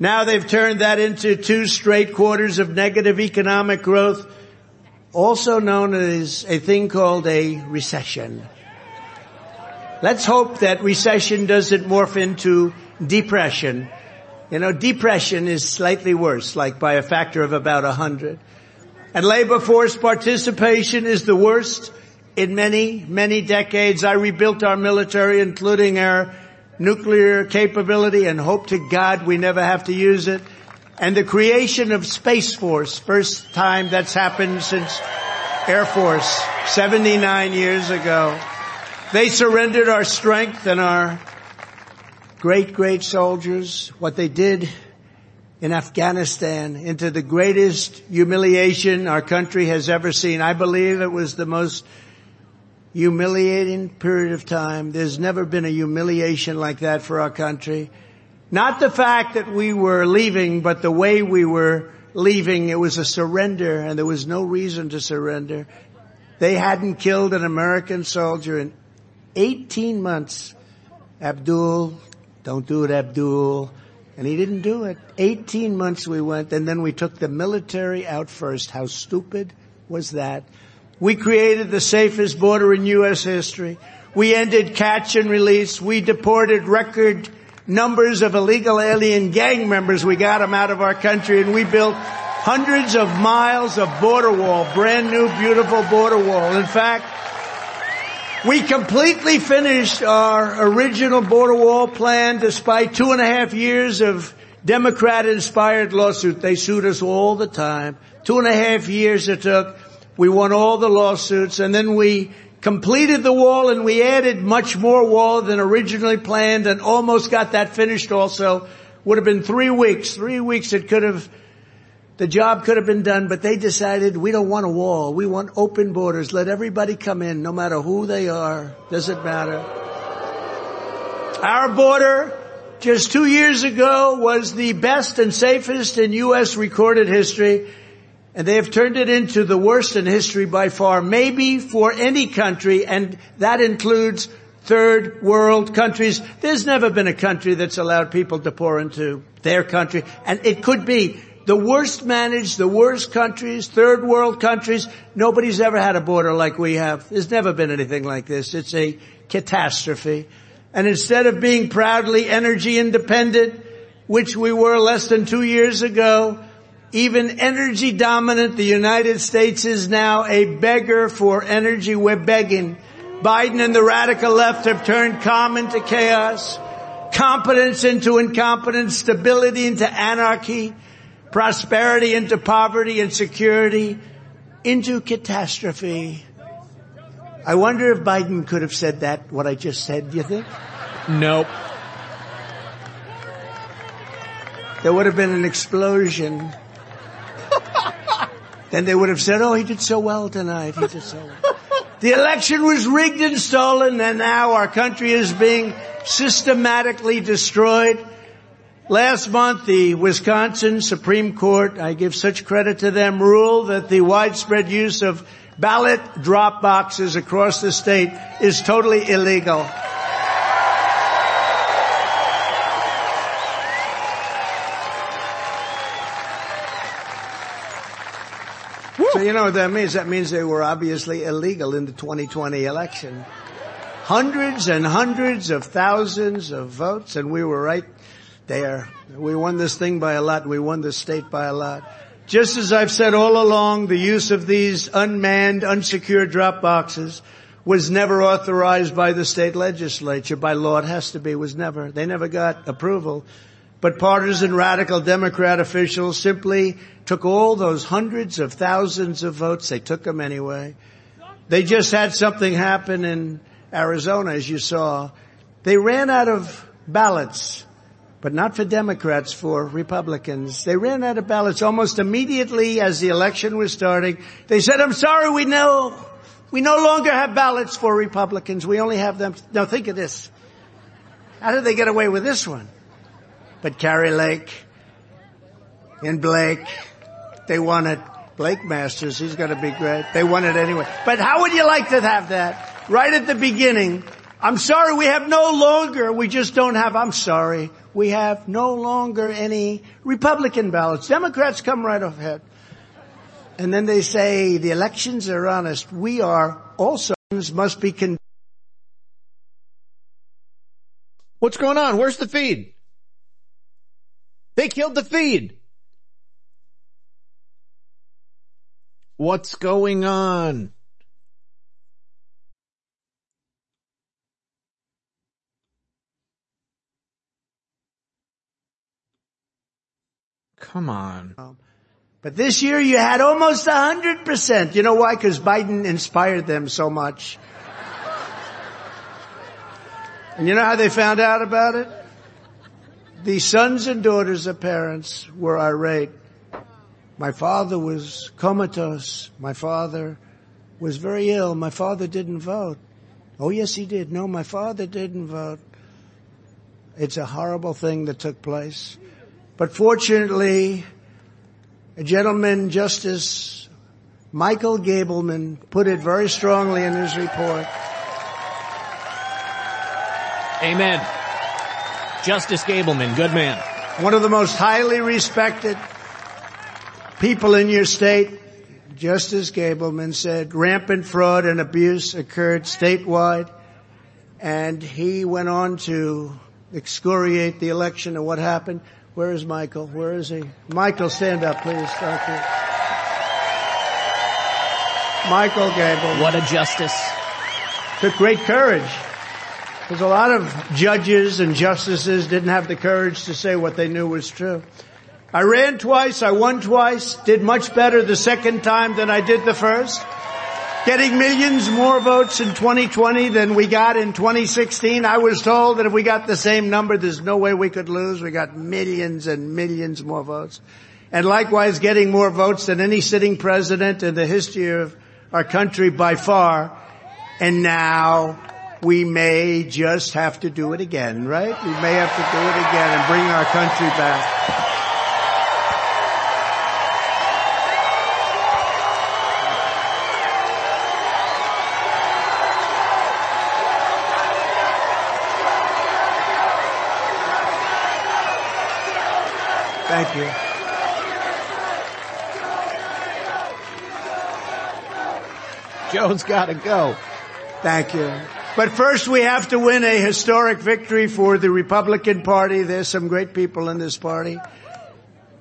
Now they've turned that into two straight quarters of negative economic growth, also known as a thing called a recession. Let's hope that recession doesn't morph into depression. You know, depression is slightly worse, like by a factor of about a hundred. And labor force participation is the worst in many, many decades. I rebuilt our military, including our nuclear capability and hope to God we never have to use it. And the creation of Space Force, first time that's happened since Air Force 79 years ago. They surrendered our strength and our great, great soldiers. What they did in Afghanistan into the greatest humiliation our country has ever seen. I believe it was the most humiliating period of time. There's never been a humiliation like that for our country. Not the fact that we were leaving, but the way we were leaving. It was a surrender and there was no reason to surrender. They hadn't killed an American soldier in 18 months. Abdul, don't do it, Abdul. And he didn't do it. 18 months we went and then we took the military out first. How stupid was that? We created the safest border in U.S. history. We ended catch and release. We deported record numbers of illegal alien gang members. We got them out of our country and we built hundreds of miles of border wall, brand new beautiful border wall. In fact, we completely finished our original border wall plan despite two and a half years of Democrat inspired lawsuit. They sued us all the time. Two and a half years it took. We won all the lawsuits and then we completed the wall and we added much more wall than originally planned and almost got that finished also. Would have been three weeks. Three weeks it could have the job could have been done, but they decided we don't want a wall. We want open borders. Let everybody come in, no matter who they are. Doesn't matter. Our border just two years ago was the best and safest in U.S. recorded history. And they have turned it into the worst in history by far, maybe for any country, and that includes third world countries. There's never been a country that's allowed people to pour into their country. And it could be the worst managed, the worst countries, third world countries. Nobody's ever had a border like we have. There's never been anything like this. It's a catastrophe. And instead of being proudly energy independent, which we were less than two years ago, even energy dominant, the United States is now a beggar for energy. We're begging. Biden and the radical left have turned calm into chaos, competence into incompetence, stability into anarchy, prosperity into poverty and security into catastrophe. I wonder if Biden could have said that, what I just said, do you think? Nope. There would have been an explosion. then they would have said, oh, he did so well tonight. He did so well. The election was rigged and stolen and now our country is being systematically destroyed. Last month, the Wisconsin Supreme Court, I give such credit to them, ruled that the widespread use of ballot drop boxes across the state is totally illegal. So you know what that means? That means they were obviously illegal in the 2020 election. Hundreds and hundreds of thousands of votes and we were right there. We won this thing by a lot. We won this state by a lot. Just as I've said all along, the use of these unmanned, unsecured drop boxes was never authorized by the state legislature. By law, it has to be. Was never. They never got approval. But partisan radical Democrat officials simply took all those hundreds of thousands of votes. They took them anyway. They just had something happen in Arizona, as you saw. They ran out of ballots but not for Democrats, for Republicans. They ran out of ballots almost immediately as the election was starting. They said, I'm sorry, we know, we no longer have ballots for Republicans. We only have them. Now think of this. How did they get away with this one? But Kari Lake and Blake, they won it. Blake Masters, he's going to be great. They won it anyway. But how would you like to have that? Right at the beginning, I'm sorry, we have no longer, we just don't have, I'm sorry, we have no longer any Republican ballots. Democrats come right ahead. And then they say the elections are honest. We are also must be con- What's going on? Where's the feed? They killed the feed. What's going on? Come on. But this year you had almost a hundred percent. You know why? Because Biden inspired them so much. and you know how they found out about it? The sons and daughters of parents were irate. My father was comatose. My father was very ill. My father didn't vote. Oh yes, he did. No, my father didn't vote. It's a horrible thing that took place. But fortunately, a gentleman, Justice Michael Gableman, put it very strongly in his report. Amen. Justice Gableman, good man. One of the most highly respected people in your state, Justice Gableman said rampant fraud and abuse occurred statewide and he went on to excoriate the election and what happened. Where is Michael? Where is he? Michael, stand up, please. Thank you. Michael Gable. What a justice. Took great courage. Because a lot of judges and justices didn't have the courage to say what they knew was true. I ran twice, I won twice, did much better the second time than I did the first getting millions more votes in 2020 than we got in 2016. I was told that if we got the same number, there's no way we could lose. We got millions and millions more votes. And likewise getting more votes than any sitting president in the history of our country by far. And now we may just have to do it again, right? We may have to do it again and bring our country back. Thank you. Joe's got to go. Thank you. But first we have to win a historic victory for the Republican Party. There's some great people in this party.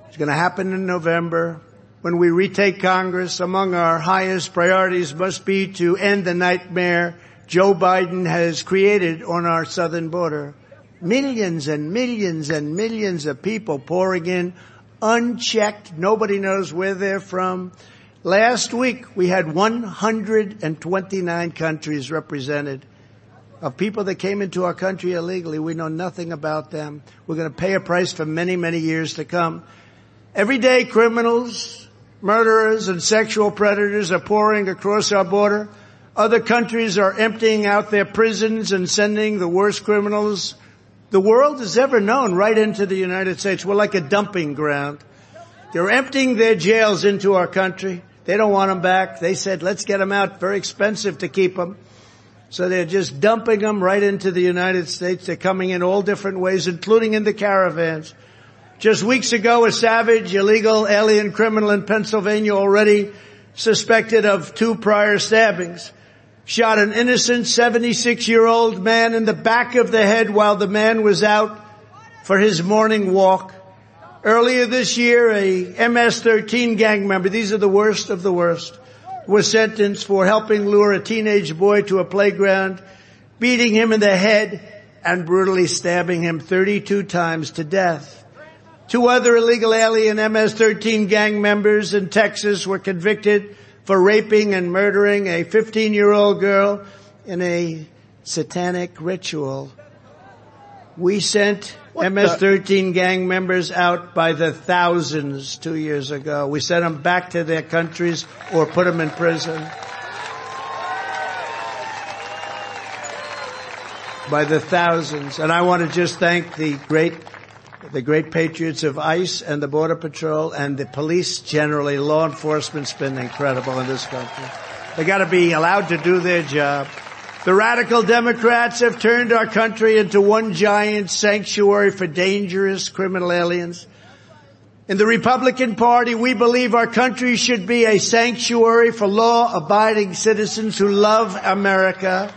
It's going to happen in November. When we retake Congress, among our highest priorities must be to end the nightmare Joe Biden has created on our southern border. Millions and millions and millions of people pouring in unchecked. Nobody knows where they're from. Last week we had 129 countries represented of people that came into our country illegally. We know nothing about them. We're going to pay a price for many, many years to come. Everyday criminals, murderers, and sexual predators are pouring across our border. Other countries are emptying out their prisons and sending the worst criminals the world has ever known right into the United States. We're like a dumping ground. They're emptying their jails into our country. They don't want them back. They said, let's get them out. Very expensive to keep them. So they're just dumping them right into the United States. They're coming in all different ways, including in the caravans. Just weeks ago, a savage, illegal alien criminal in Pennsylvania already suspected of two prior stabbings shot an innocent 76 year old man in the back of the head while the man was out for his morning walk. Earlier this year, a MS-13 gang member, these are the worst of the worst, was sentenced for helping lure a teenage boy to a playground, beating him in the head, and brutally stabbing him 32 times to death. Two other illegal alien MS-13 gang members in Texas were convicted for raping and murdering a 15 year old girl in a satanic ritual. We sent what MS-13 the? gang members out by the thousands two years ago. We sent them back to their countries or put them in prison. By the thousands. And I want to just thank the great, the great patriots of ICE and the Border Patrol and the police generally. Law enforcement's been incredible in this country. They gotta be allowed to do their job. The radical Democrats have turned our country into one giant sanctuary for dangerous criminal aliens. In the Republican Party, we believe our country should be a sanctuary for law-abiding citizens who love America.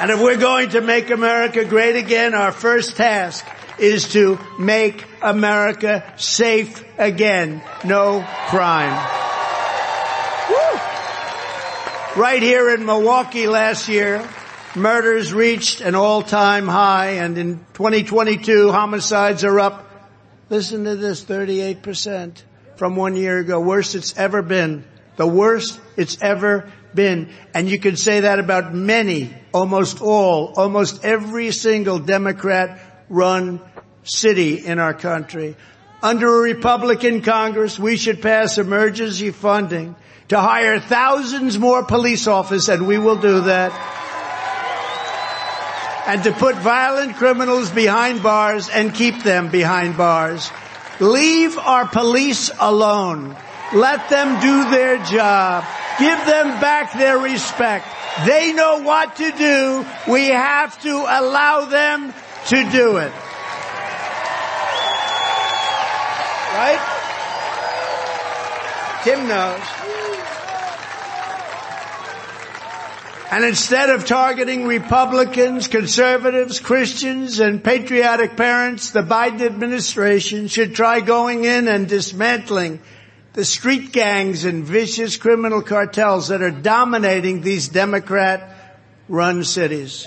And if we're going to make America great again, our first task is to make America safe again. No crime right here in Milwaukee last year, murders reached an all-time high and in 2022 homicides are up, listen to this, 38% from one year ago. Worst it's ever been. The worst it's ever been. And you can say that about many, almost all, almost every single Democrat run city in our country. Under a Republican Congress, we should pass emergency funding to hire thousands more police officers, and we will do that. And to put violent criminals behind bars and keep them behind bars. Leave our police alone. Let them do their job. Give them back their respect. They know what to do. We have to allow them to do it. Right? Tim knows. And instead of targeting Republicans, conservatives, Christians, and patriotic parents, the Biden administration should try going in and dismantling the street gangs and vicious criminal cartels that are dominating these Democrat run cities.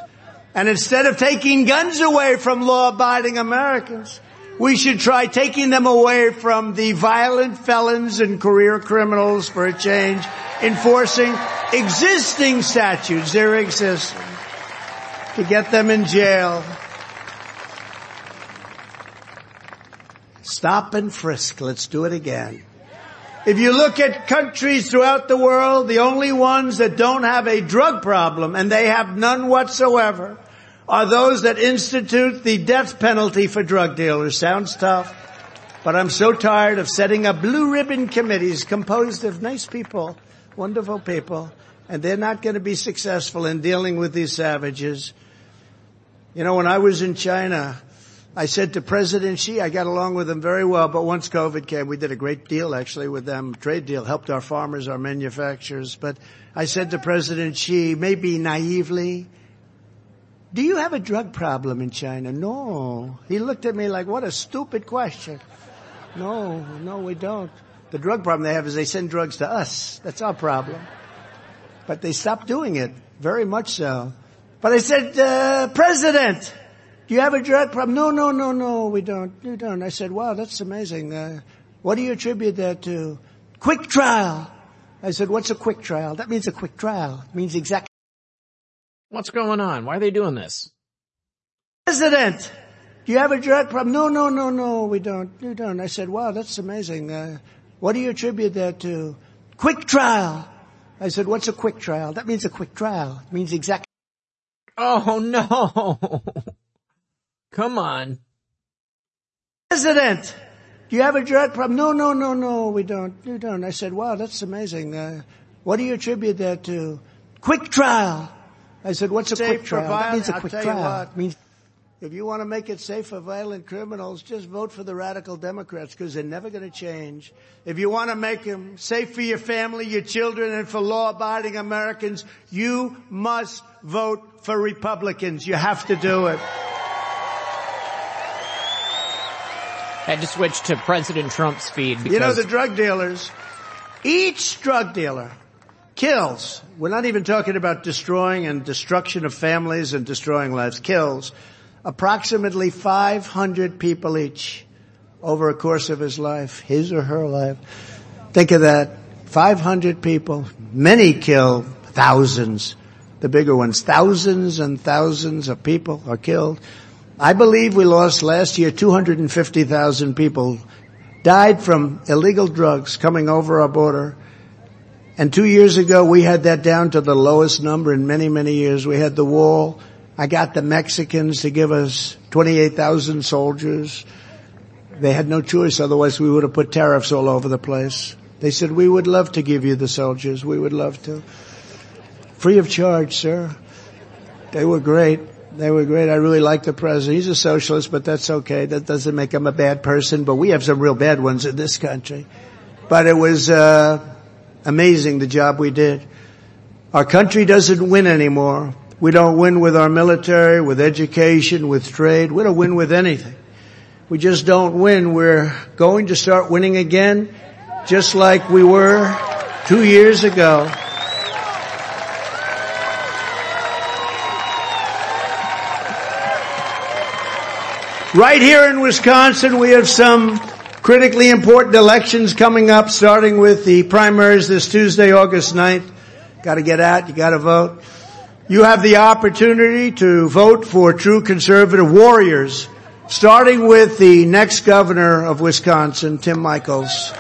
And instead of taking guns away from law abiding Americans, we should try taking them away from the violent felons and career criminals for a change, enforcing existing statutes, they're existing, to get them in jail. Stop and frisk. Let's do it again. If you look at countries throughout the world, the only ones that don't have a drug problem, and they have none whatsoever, are those that institute the death penalty for drug dealers. Sounds tough, but I'm so tired of setting up blue ribbon committees composed of nice people wonderful people, and they're not going to be successful in dealing with these savages. You know, when I was in China, I said to President Xi, I got along with him very well, but once COVID came, we did a great deal actually with them, trade deal, helped our farmers, our manufacturers. But I said to President Xi, maybe naively, do you have a drug problem in China? No. He looked at me like, what a stupid question. No, no, we don't. The drug problem they have is they send drugs to us. That's our problem. But they stopped doing it. Very much so. But I said, uh, President, do you have a drug problem? No, no, no, no, we don't. We don't. I said, wow, that's amazing. Uh, what do you attribute that to? Quick trial. I said, what's a quick trial? That means a quick trial. It means exactly. What's going on? Why are they doing this? President, do you have a drug problem? No, no, no, no, we don't. We don't. I said, wow, that's amazing. Uh, what do you attribute that to? Quick trial. I said, what's a quick trial? That means a quick trial. It means exactly. Oh no. Come on. President, do you have a drug problem? No, no, no, no, we don't. We don't. I said, wow, that's amazing. Uh, what do you attribute that to? Quick trial. I said, what's a safe quick trial? That means a I'll quick trial. It means if you want to make it safe for violent criminals, just vote for the radical Democrats because they're never going to change. If you want to make them safe for your family, your children, and for law-abiding Americans, you must vote for Republicans. You have to do it. Had to switch to President Trump's feed because... You know, the drug dealers, each drug dealer kills, we're not even talking about destroying and destruction of families and destroying lives, kills approximately 500 people each over a course of his life, his or her life. Think of that. 500 people. Many kill thousands. The bigger ones. Thousands and thousands of people are killed. I believe we lost last year 250,000 people died from illegal drugs coming over our border. And two years ago we had that down to the lowest number in many, many years. We had the wall. I got the Mexicans to give us 28,000 soldiers. They had no choice, otherwise we would have put tariffs all over the place. They said, we would love to give you the soldiers. We would love to. Free of charge, sir. They were great. They were great. I really like the president. He's a socialist, but that's okay. That doesn't make him a bad person. But we have some real bad ones in this country. But it was uh, amazing the job we did. Our country doesn't win anymore. We don't win with our military, with education, with trade. We don't win with anything. We just don't win. We're going to start winning again, just like we were two years ago. Right here in Wisconsin, we have some critically important elections coming up, starting with the primaries this Tuesday, August 9th. Gotta get out, you gotta vote. You have the opportunity to vote for true conservative warriors, starting with the next governor of Wisconsin, Tim Michels.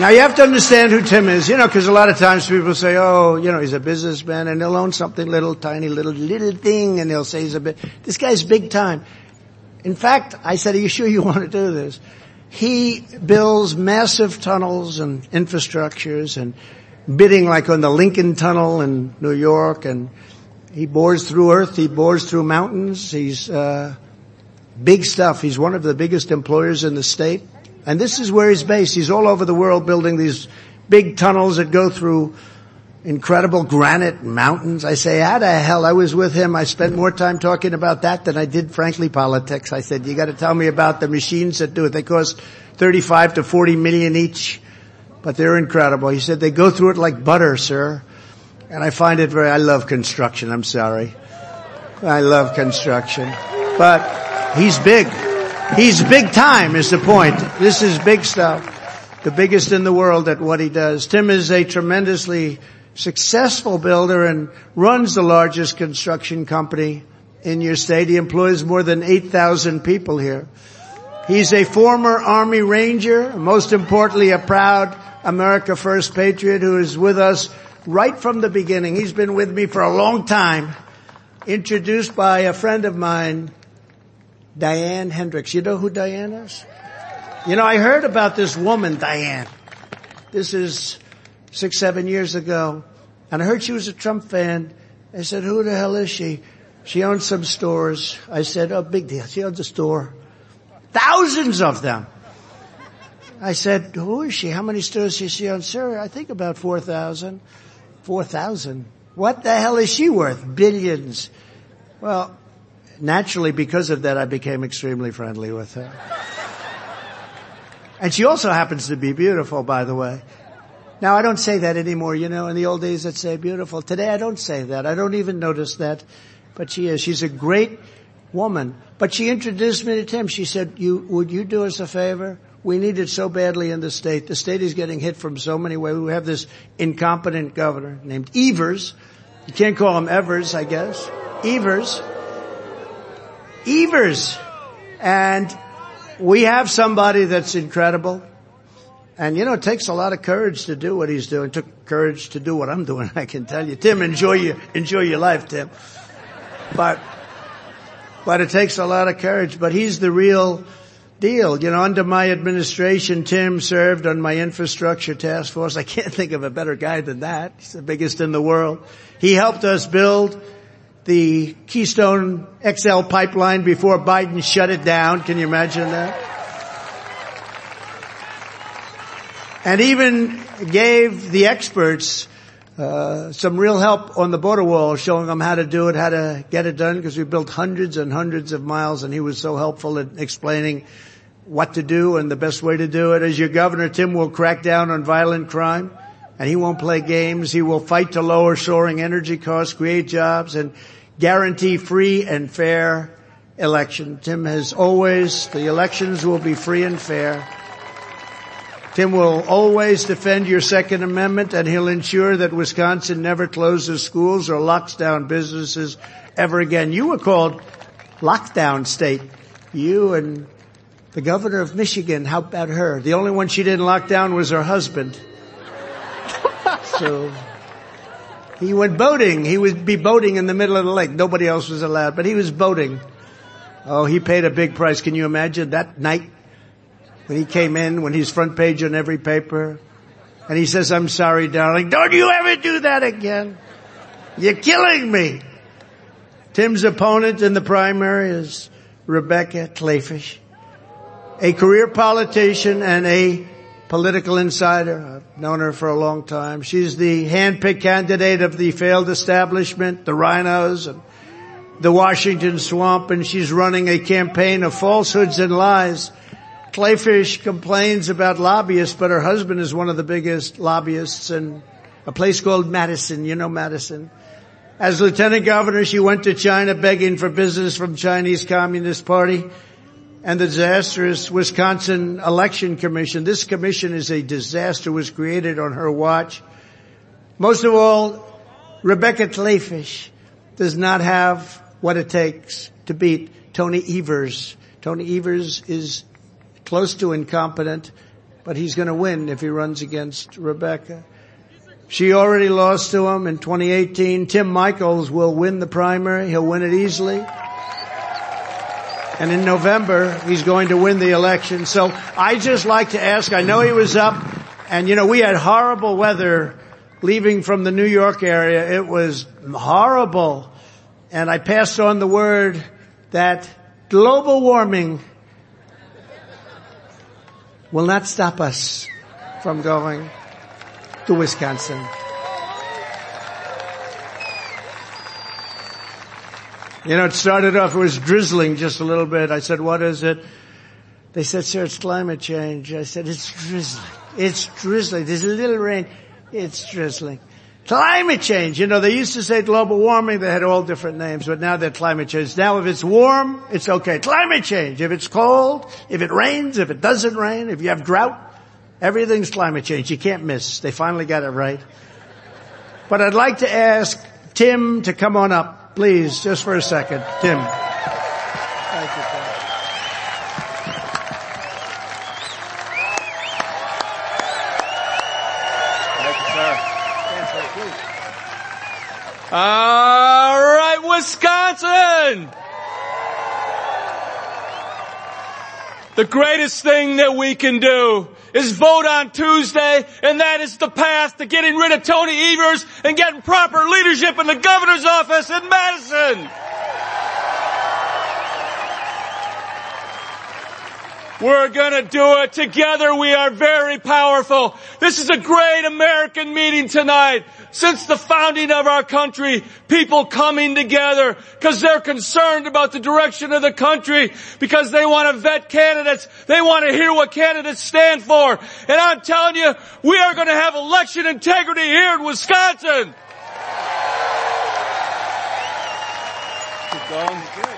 Now you have to understand who Tim is, you know, because a lot of times people say, oh, you know, he's a businessman and he'll own something little, tiny, little, little thing and they'll say he's a bit, this guy's big time. In fact, I said, are you sure you want to do this? He builds massive tunnels and infrastructures and bidding like on the Lincoln Tunnel in New York and he bores through earth, he bores through mountains, he's, uh, big stuff. He's one of the biggest employers in the state. And this is where he's based. He's all over the world building these big tunnels that go through incredible granite mountains. I say, how the hell? I was with him. I spent more time talking about that than I did, frankly, politics. I said, you got to tell me about the machines that do it. They cost 35 to 40 million each, but they're incredible. He said, they go through it like butter, sir. And I find it very, I love construction. I'm sorry. I love construction, but he's big. He's big time is the point. This is big stuff. The biggest in the world at what he does. Tim is a tremendously successful builder and runs the largest construction company in your state. He employs more than 8,000 people here. He's a former Army Ranger, most importantly a proud America First patriot who is with us right from the beginning. He's been with me for a long time. Introduced by a friend of mine, Diane Hendricks. You know who Diane is? You know, I heard about this woman, Diane. This is six, seven years ago. And I heard she was a Trump fan. I said, who the hell is she? She owns some stores. I said, oh, big deal. She owns a store. Thousands of them. I said, who is she? How many stores does she own? Sir, I think about 4,000. 4,000? What the hell is she worth? Billions. Well, naturally because of that I became extremely friendly with her. And she also happens to be beautiful, by the way. Now I don't say that anymore, you know, in the old days I'd say beautiful. Today I don't say that. I don't even notice that. But she is. She's a great woman. But she introduced me to Tim. She said, you, would you do us a favor? We need it so badly in the state. The state is getting hit from so many ways. We have this incompetent governor named Evers. You can't call him Evers, I guess. Evers. Evers. And we have somebody that's incredible. And you know, it takes a lot of courage to do what he's doing. It took courage to do what I'm doing, I can tell you. Tim, enjoy your, enjoy your life, Tim. But, but it takes a lot of courage, but he's the real deal. You know, under my administration, Tim served on my infrastructure task force. I can't think of a better guy than that. He's the biggest in the world. He helped us build the Keystone XL pipeline before Biden shut it down. Can you imagine that? And even gave the experts uh, some real help on the border wall, showing them how to do it, how to get it done, because we built hundreds and hundreds of miles, and he was so helpful in explaining what to do and the best way to do it. As your governor, Tim will crack down on violent crime, and he won't play games. He will fight to lower soaring energy costs, create jobs, and guarantee free and fair election. Tim has always, the elections will be free and fair. Tim will always defend your Second Amendment and he'll ensure that Wisconsin never closes schools or locks down businesses ever again. You were called lockdown state. You and the governor of Michigan, how about her? The only one she didn't lock down was her husband. So he went boating. He would be boating in the middle of the lake. Nobody else was allowed, but he was boating. Oh, he paid a big price. Can you imagine that night when he came in, when he's front page on every paper? And he says, I'm sorry, darling. Don't you ever do that again. You're killing me. Tim's opponent in the primary is Rebecca Kleefisch, a career politician and a political insider. I've known her for a long time. She's the handpicked candidate of the failed establishment, the RINOs and the Washington swamp, and she's running a campaign of falsehoods and lies. Kleefisch complains about lobbyists, but her husband is one of the biggest lobbyists in a place called Madison. You know Madison. As lieutenant governor, she went to China begging for business from Chinese Communist Party and the disastrous Wisconsin Election Commission. This commission is a disaster, was created on her watch. Most of all, Rebecca Kleefisch does not have what it takes to beat Tony Evers. Tony Evers is close to incompetent, but he's going to win if he runs against Rebecca. She already lost to him in 2018. Tim Michels will win the primary. He'll win it easily. And in November, he's going to win the election. So I just like to ask, I know he was up and you know, we had horrible weather leaving from the New York area. It was horrible. And I passed on the word that global warming will not stop us from going to Wisconsin. You know, it started off, it was drizzling just a little bit. I said, what is it? They said, sir, it's climate change. I said, it's drizzling. It's drizzling. There's a little rain. It's drizzling. Climate change. You know, they used to say global warming. They had all different names, but now they're climate change. Now if it's warm, it's okay. Climate change. If it's cold, if it rains, if it doesn't rain, if you have drought, everything's climate change. You can't miss. They finally got it right. But I'd like to ask Tim to come on up. Please, just for a second. Tim. Thank you, Tim. Thank you, sir. All right, Wisconsin! The greatest thing that we can do is vote on Tuesday, and that is the path to getting rid of Tony Evers and getting proper leadership in the governor's office in Madison. We're gonna do it together. We are very powerful. This is a great American meeting tonight. Since the founding of our country, people coming together because they're concerned about the direction of the country, because they want to vet candidates. They want to hear what candidates stand for. And I'm telling you, we are going to have election integrity here in Wisconsin. Keep going.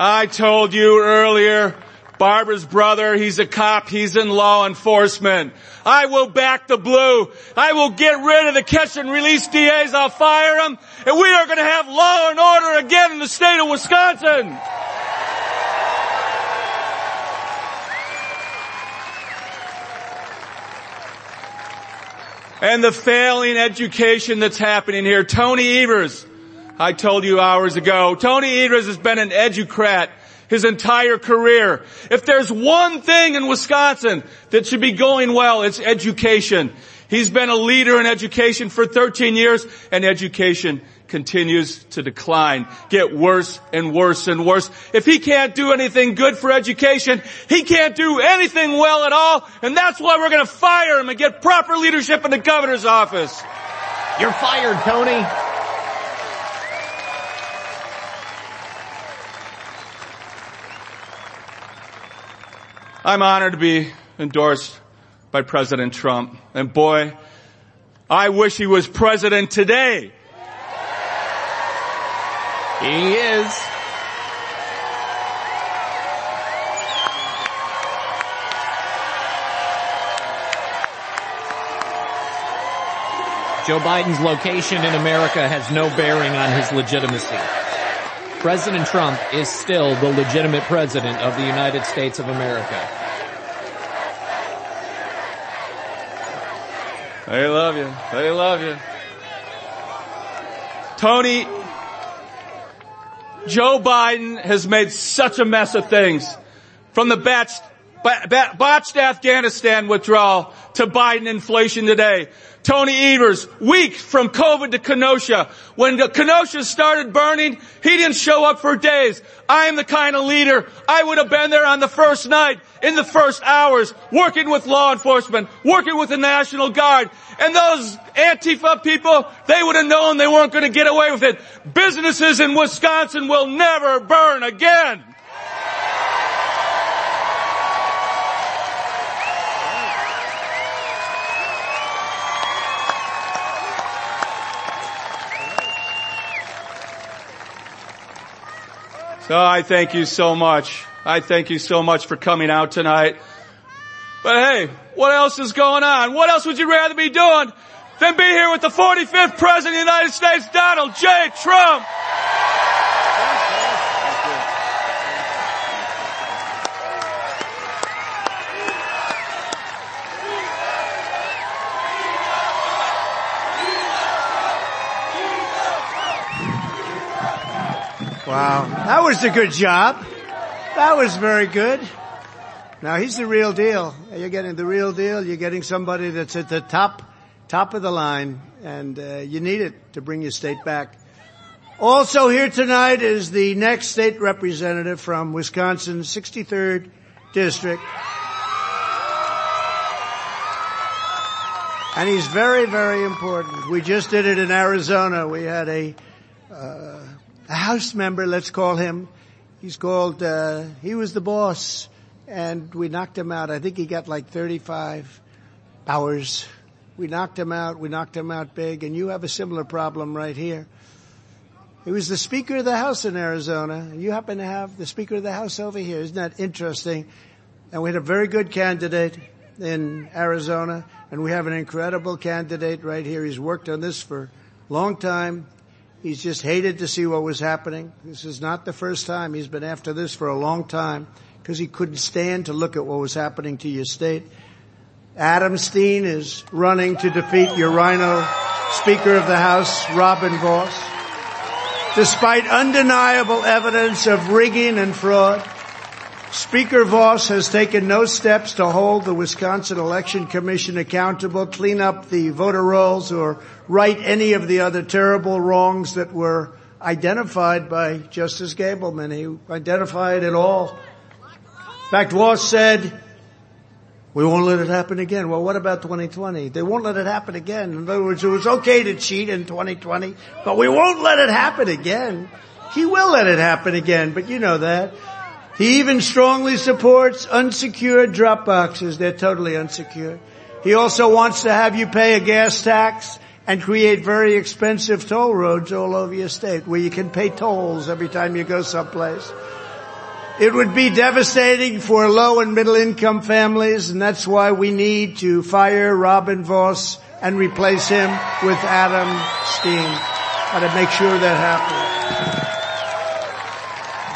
I told you earlier, Barbara's brother, he's a cop, he's in law enforcement. I will back the blue. I will get rid of the catch and release DAs, I'll fire them, and we are going to have law and order again in the state of Wisconsin. And the failing education that's happening here. Tony Evers, I told you hours ago, Tony Evers has been an educrat his entire career. If there's one thing in Wisconsin that should be going well, it's education. He's been a leader in education for 13 years and education continues to decline, get worse and worse and worse. If he can't do anything good for education, he can't do anything well at all, and that's why we're gonna fire him and get proper leadership in the governor's office. You're fired, Tony. I'm honored to be endorsed by President Trump. And boy, I wish he was president today. He is. Joe Biden's location in America has no bearing on his legitimacy. President Trump is still the legitimate president of the United States of America. They love you. They love you. Tony, Joe Biden has made such a mess of things. From the botched Afghanistan withdrawal to Biden inflation today. Tony Evers, weeks from COVID to Kenosha. When the Kenosha started burning, he didn't show up for days. I am the kind of leader, I would have been there on the first night, in the first hours, working with law enforcement, working with the National Guard. And those Antifa people, they would have known they weren't going to get away with it. Businesses in Wisconsin will never burn again. So I thank you so much. I thank you so much for coming out tonight. But hey, what else is going on? What else would you rather be doing than be here with the 45th President of the United States, Donald J. Trump? Wow. That was a good job. That was very good. Now he's the real deal. You're getting the real deal. You're getting somebody that's at the top, top of the line and uh, you need it to bring your state back. Also here tonight is the next state representative from Wisconsin, 63rd District. And he's very, very important. We just did it in Arizona. We had a, uh, a House member, let's call him. He's called, uh, he was the boss and we knocked him out. I think he got like 35 hours. We knocked him out. We knocked him out big and you have a similar problem right here. He was the Speaker of the House in Arizona. You happen to have the Speaker of the House over here. Isn't that interesting? And we had a very good candidate in Arizona and we have an incredible candidate right here. He's worked on this for a long time. He's just hated to see what was happening. This is not the first time. He's been after this for a long time because he couldn't stand to look at what was happening to your state. Adam Steen is running to defeat your RINO Speaker of the House, Robin Vos. Despite undeniable evidence of rigging and fraud, Speaker Vos has taken no steps to hold the Wisconsin Election Commission accountable, clean up the voter rolls, or right any of the other terrible wrongs that were identified by Justice Gableman. He identified it all. In fact, Vos said, we won't let it happen again. Well, what about 2020? They won't let it happen again. In other words, it was okay to cheat in 2020, but we won't let it happen again. He will let it happen again, but you know that. He even strongly supports unsecured drop boxes. They're totally unsecured. He also wants to have you pay a gas tax and create very expensive toll roads all over your state where you can pay tolls every time you go someplace. It would be devastating for low and middle income families and that's why we need to fire Robin Vos and replace him with Adam Steen. Got to make sure that happens.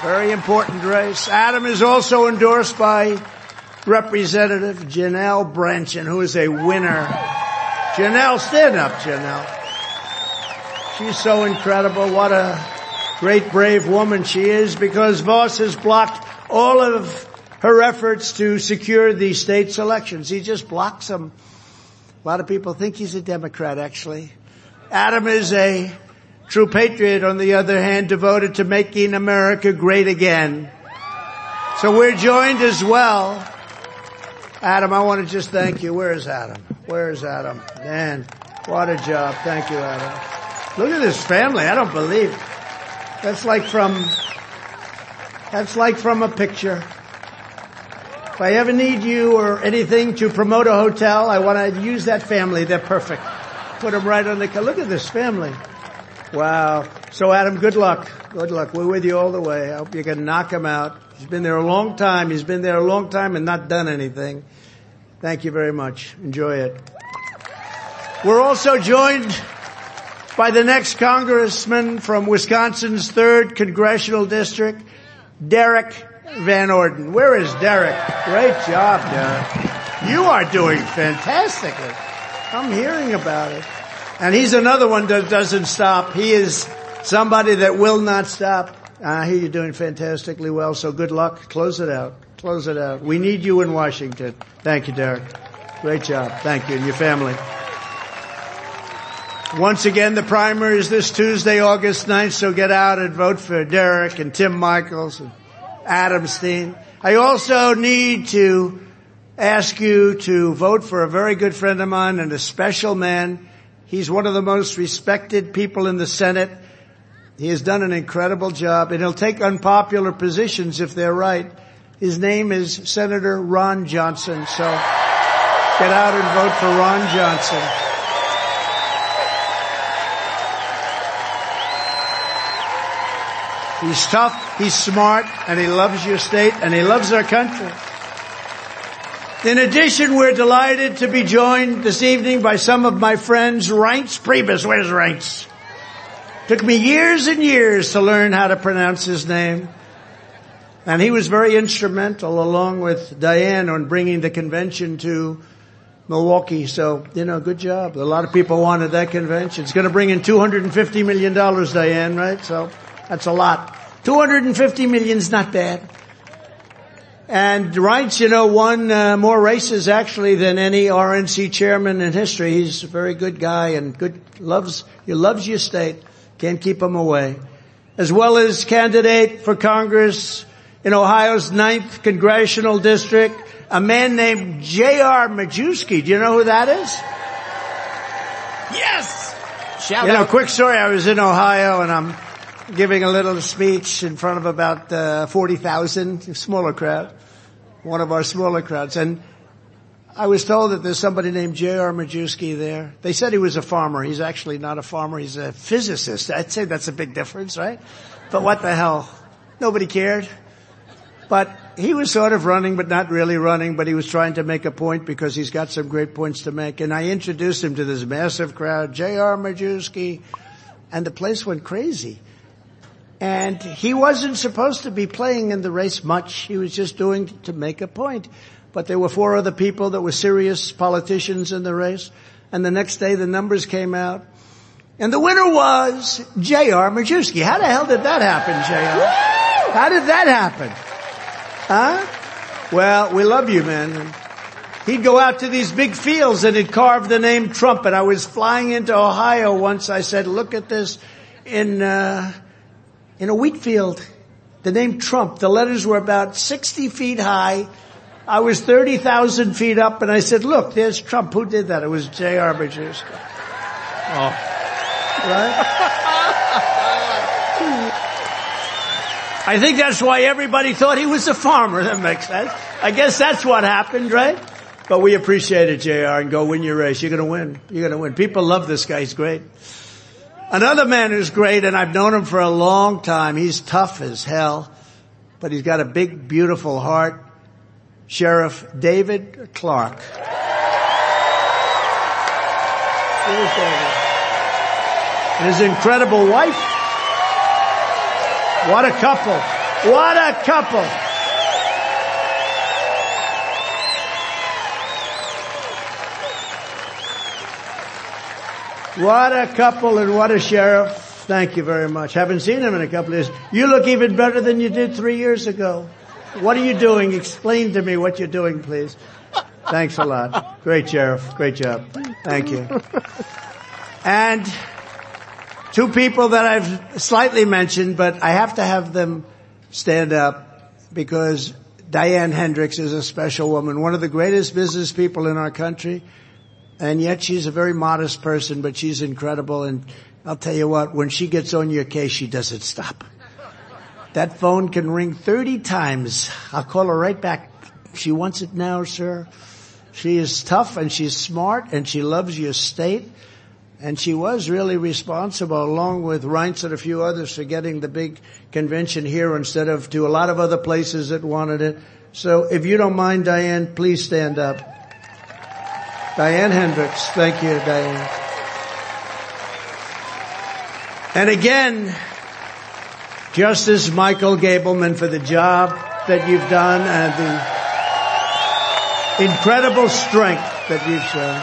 Very important race. Adam is also endorsed by Representative Janelle Brandtjen, who is a winner Janelle, stand up, Janelle. She's so incredible. What a great brave woman she is because Vos has blocked all of her efforts to secure the state's elections. He just blocks them. A lot of people think he's a Democrat actually. Adam is a true patriot on the other hand devoted to making America great again. So we're joined as well. Adam, I want to just thank you. Where is Adam? Where's Adam? Man, what a job. Thank you, Adam. Look at this family. I don't believe. That's like from, that's like from a picture. If I ever need you or anything to promote a hotel, I want to use that family. They're perfect. Put them right on the, look at this family. Wow. So Adam, good luck. Good luck. We're with you all the way. I hope you can knock him out. He's been there a long time. He's been there a long time and not done anything. Thank you very much. Enjoy it. We're also joined by the next congressman from Wisconsin's third congressional district, Derrick Van Orden. Where is Derrick? Great job, Derrick. You are doing fantastically. I'm hearing about it. And he's another one that doesn't stop. He is somebody that will not stop. I hear you're doing fantastically well, so good luck. Close it out. Close it out. We need you in Washington. Thank you, Derrick. Great job. Thank you and your family. Once again, the primary is this Tuesday, August 9th, so get out and vote for Derrick and Tim Michels and Adam Steen. I also need to ask you to vote for a very good friend of mine and a special man. He's one of the most respected people in the Senate. He has done an incredible job and he'll take unpopular positions if they're right. His name is Senator Ron Johnson. So get out and vote for Ron Johnson. He's tough, he's smart, and he loves your state, and he loves our country. In addition, we're delighted to be joined this evening by some of my friends, Reince Priebus. Where's Reince? Took me years and years to learn how to pronounce his name. And he was very instrumental along with Diane on bringing the convention to Milwaukee. So, you know, good job. A lot of people wanted that convention. It's going to bring in $250 million, Diane, right? So that's a lot. 250 million is not bad. And Reince, you know, won uh, more races actually than any RNC chairman in history. He's a very good guy and good, loves, he loves your state. Can't keep him away. As well as candidate for Congress in Ohio's ninth congressional district, a man named J.R. Majewski. Do you know who that is? Yes! Shout you out. know, quick story. I was in Ohio and I'm giving a little speech in front of about uh, 40,000, smaller crowd, one of our smaller crowds. And I was told that there's somebody named J.R. Majewski there. They said he was a farmer. He's actually not a farmer. He's a physicist. I'd say that's a big difference, right? But what the hell? Nobody cared. But he was sort of running, but not really running, but he was trying to make a point because he's got some great points to make. And I introduced him to this massive crowd, J.R. Majewski, and the place went crazy. And he wasn't supposed to be playing in the race much. He was just doing to make a point. But there were four other people that were serious politicians in the race. And the next day the numbers came out. And the winner was J.R. Majewski. How the hell did that happen, J.R.? How did that happen? Huh? Well, we love you, man. He'd go out to these big fields and he'd carve the name Trump. And I was flying into Ohio once. I said, look at this in, uh, in a wheat field. The name Trump. The letters were about 60 feet high. I was 30,000 feet up and I said, look, there's Trump. Who did that? It was J.R. Majewski. Oh. Right? I think that's why everybody thought he was a farmer. That makes sense. I guess that's what happened, right? But we appreciate it, JR, and go win your race. You're gonna win. You're gonna win. People love this guy. He's great. Another man who's great, and I've known him for a long time. He's tough as hell, but he's got a big, beautiful heart. Sheriff David Clarke. David. His incredible wife, what a couple. What a couple. What a couple and what a sheriff. Thank you very much. Haven't seen him in a couple of years. You look even better than you did three years ago. What are you doing? Explain to me what you're doing, please. Thanks a lot. Great sheriff. Great job. Thank you. And Two people that I've slightly mentioned, but I have to have them stand up because Diane Hendricks is a special woman, one of the greatest business people in our country. And yet she's a very modest person, but she's incredible. And I'll tell you what, when she gets on your case, she doesn't stop. That phone can ring 30 times. I'll call her right back. She wants it now, sir. She is tough and she's smart and she loves your state. And she was really responsible along with Reince and a few others for getting the big convention here instead of to a lot of other places that wanted it. So if you don't mind, Diane, please stand up. Diane Hendricks. Thank you, Diane. And again, Justice Michael Gableman for the job that you've done and the incredible strength that you've shown.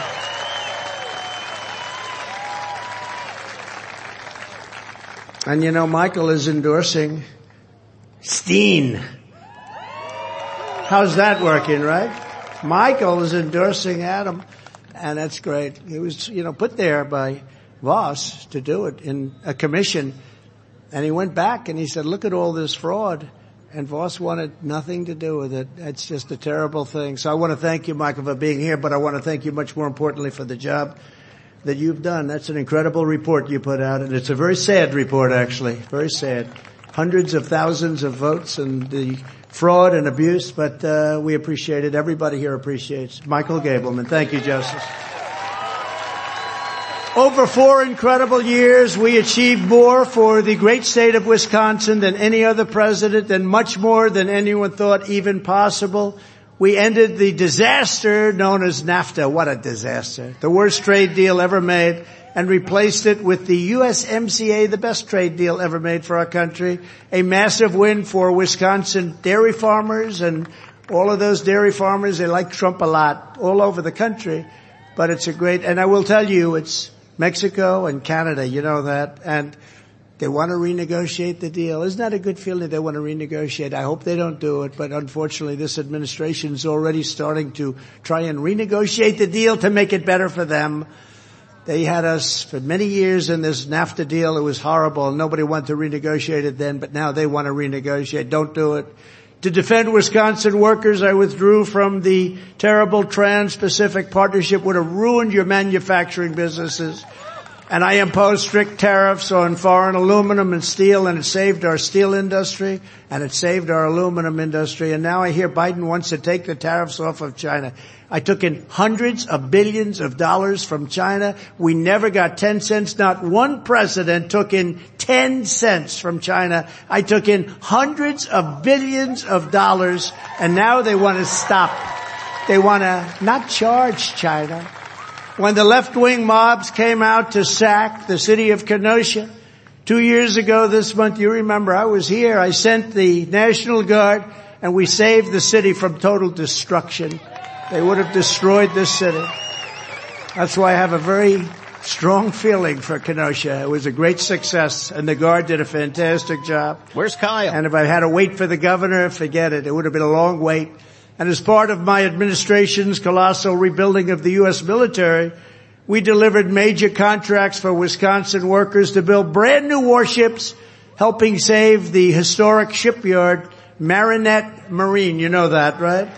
And you know, Michael is endorsing Steen. How's that working, right? Michael is endorsing Adam, and that's great. He was, you know, put there by Vos to do it in a commission, and he went back and he said, look at all this fraud. And Vos wanted nothing to do with it. It's just a terrible thing. So I want to thank you, Michael, for being here, but I want to thank you much more importantly for the job that you've done. That's an incredible report you put out, and it's a very sad report, actually. Very sad. Hundreds of thousands of votes and the fraud and abuse, but uh, we appreciate it. Everybody here appreciates. Michael Gableman, thank you, Justice. Over four incredible years, we achieved more for the great state of Wisconsin than any other president and much more than anyone thought even possible we ended the disaster known as NAFTA. What a disaster. The worst trade deal ever made and replaced it with the USMCA, the best trade deal ever made for our country. A massive win for Wisconsin dairy farmers and all of those dairy farmers, they like Trump a lot all over the country. But it's a great, and I will tell you, it's Mexico and Canada, you know that, and they want to renegotiate the deal. Isn't that a good feeling? They want to renegotiate. I hope they don't do it, but unfortunately this administration is already starting to try and renegotiate the deal to make it better for them. They had us for many years in this NAFTA deal. It was horrible. Nobody wanted to renegotiate it then, but now they want to renegotiate. Don't do it. To defend Wisconsin workers, I withdrew from the terrible Trans-Pacific Partnership would have ruined your manufacturing businesses and I imposed strict tariffs on foreign aluminum and steel and it saved our steel industry and it saved our aluminum industry and now I hear Biden wants to take the tariffs off of China. I took in hundreds of billions of dollars from China. We never got 10 cents. Not one president took in 10 cents from China. I took in hundreds of billions of dollars and now they want to stop. They want to not charge China when the left-wing mobs came out to sack the city of Kenosha two years ago this month, you remember I was here. I sent the National Guard and we saved the city from total destruction. They would have destroyed this city. That's why I have a very strong feeling for Kenosha. It was a great success and the guard did a fantastic job. Where's Kyle? And if I had to wait for the governor, forget it. It would have been a long wait. And as part of my administration's colossal rebuilding of the U.S. military, we delivered major contracts for Wisconsin workers to build brand new warships, helping save the historic shipyard Marinette Marine. You know that, right?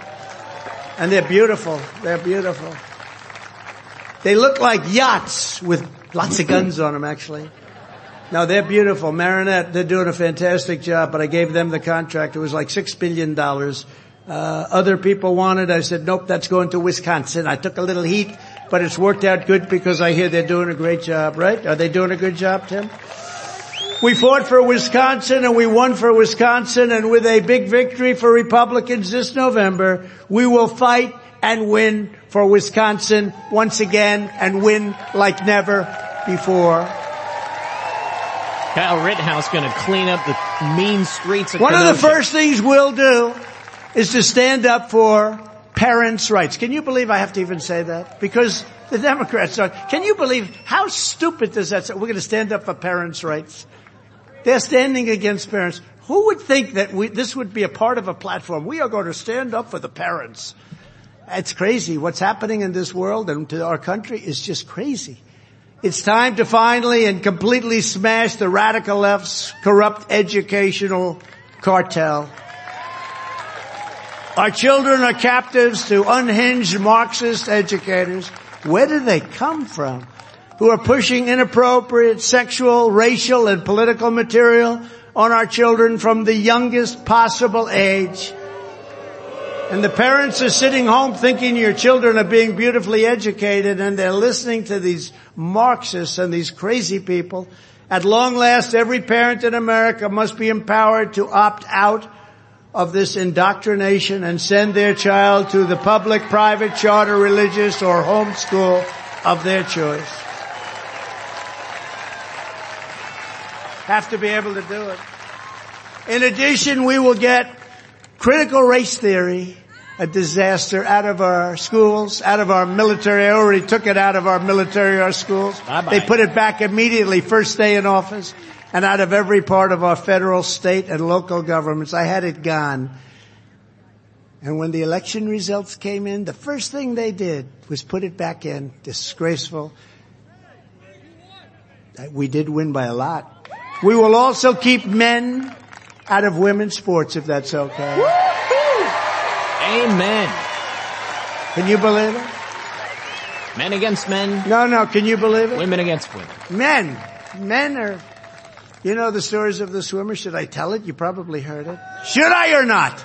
And they're beautiful. They're beautiful. They look like yachts with lots of guns on them actually. No, they're beautiful. Marinette, they're doing a fantastic job, but I gave them the contract. It was like six billion dollars. Uh, other people wanted, I said, nope, that's going to Wisconsin. I took a little heat, but it's worked out good because I hear they're doing a great job, right? Are they doing a good job, Tim? We fought for Wisconsin and we won for Wisconsin and with a big victory for Republicans this November, we will fight and win for Wisconsin once again and win like never before. Kyle Rittenhouse going to clean up the mean streets of One Kenosha. of the first things we'll do is to stand up for parents' rights. Can you believe I have to even say that? Because the Democrats are, can you believe how stupid does that sound? We're going to stand up for parents' rights. They're standing against parents. Who would think that we, this would be a part of a platform? We are going to stand up for the parents. It's crazy. What's happening in this world and to our country is just crazy. It's time to finally and completely smash the radical left's corrupt educational cartel. Our children are captives to unhinged Marxist educators. Where do they come from? Who are pushing inappropriate sexual, racial, and political material on our children from the youngest possible age. And the parents are sitting home thinking your children are being beautifully educated and they're listening to these Marxists and these crazy people. At long last, every parent in America must be empowered to opt out of this indoctrination and send their child to the public, private, charter, religious, or home school of their choice. Have to be able to do it. In addition, we will get critical race theory a disaster out of our schools, out of our military. I already took it out of our military, our schools. Bye-bye. They put it back immediately, first day in office, and out of every part of our federal, state, and local governments. I had it gone. And when the election results came in, the first thing they did was put it back in. Disgraceful. Uh, we did win by a lot. We will also keep men out of women's sports if that's okay. Amen. Can you believe it? Men against men. No, no, can you believe it? Women against women. Men. Men are, you know the stories of the swimmer? Should I tell it? You probably heard it. Should I or not?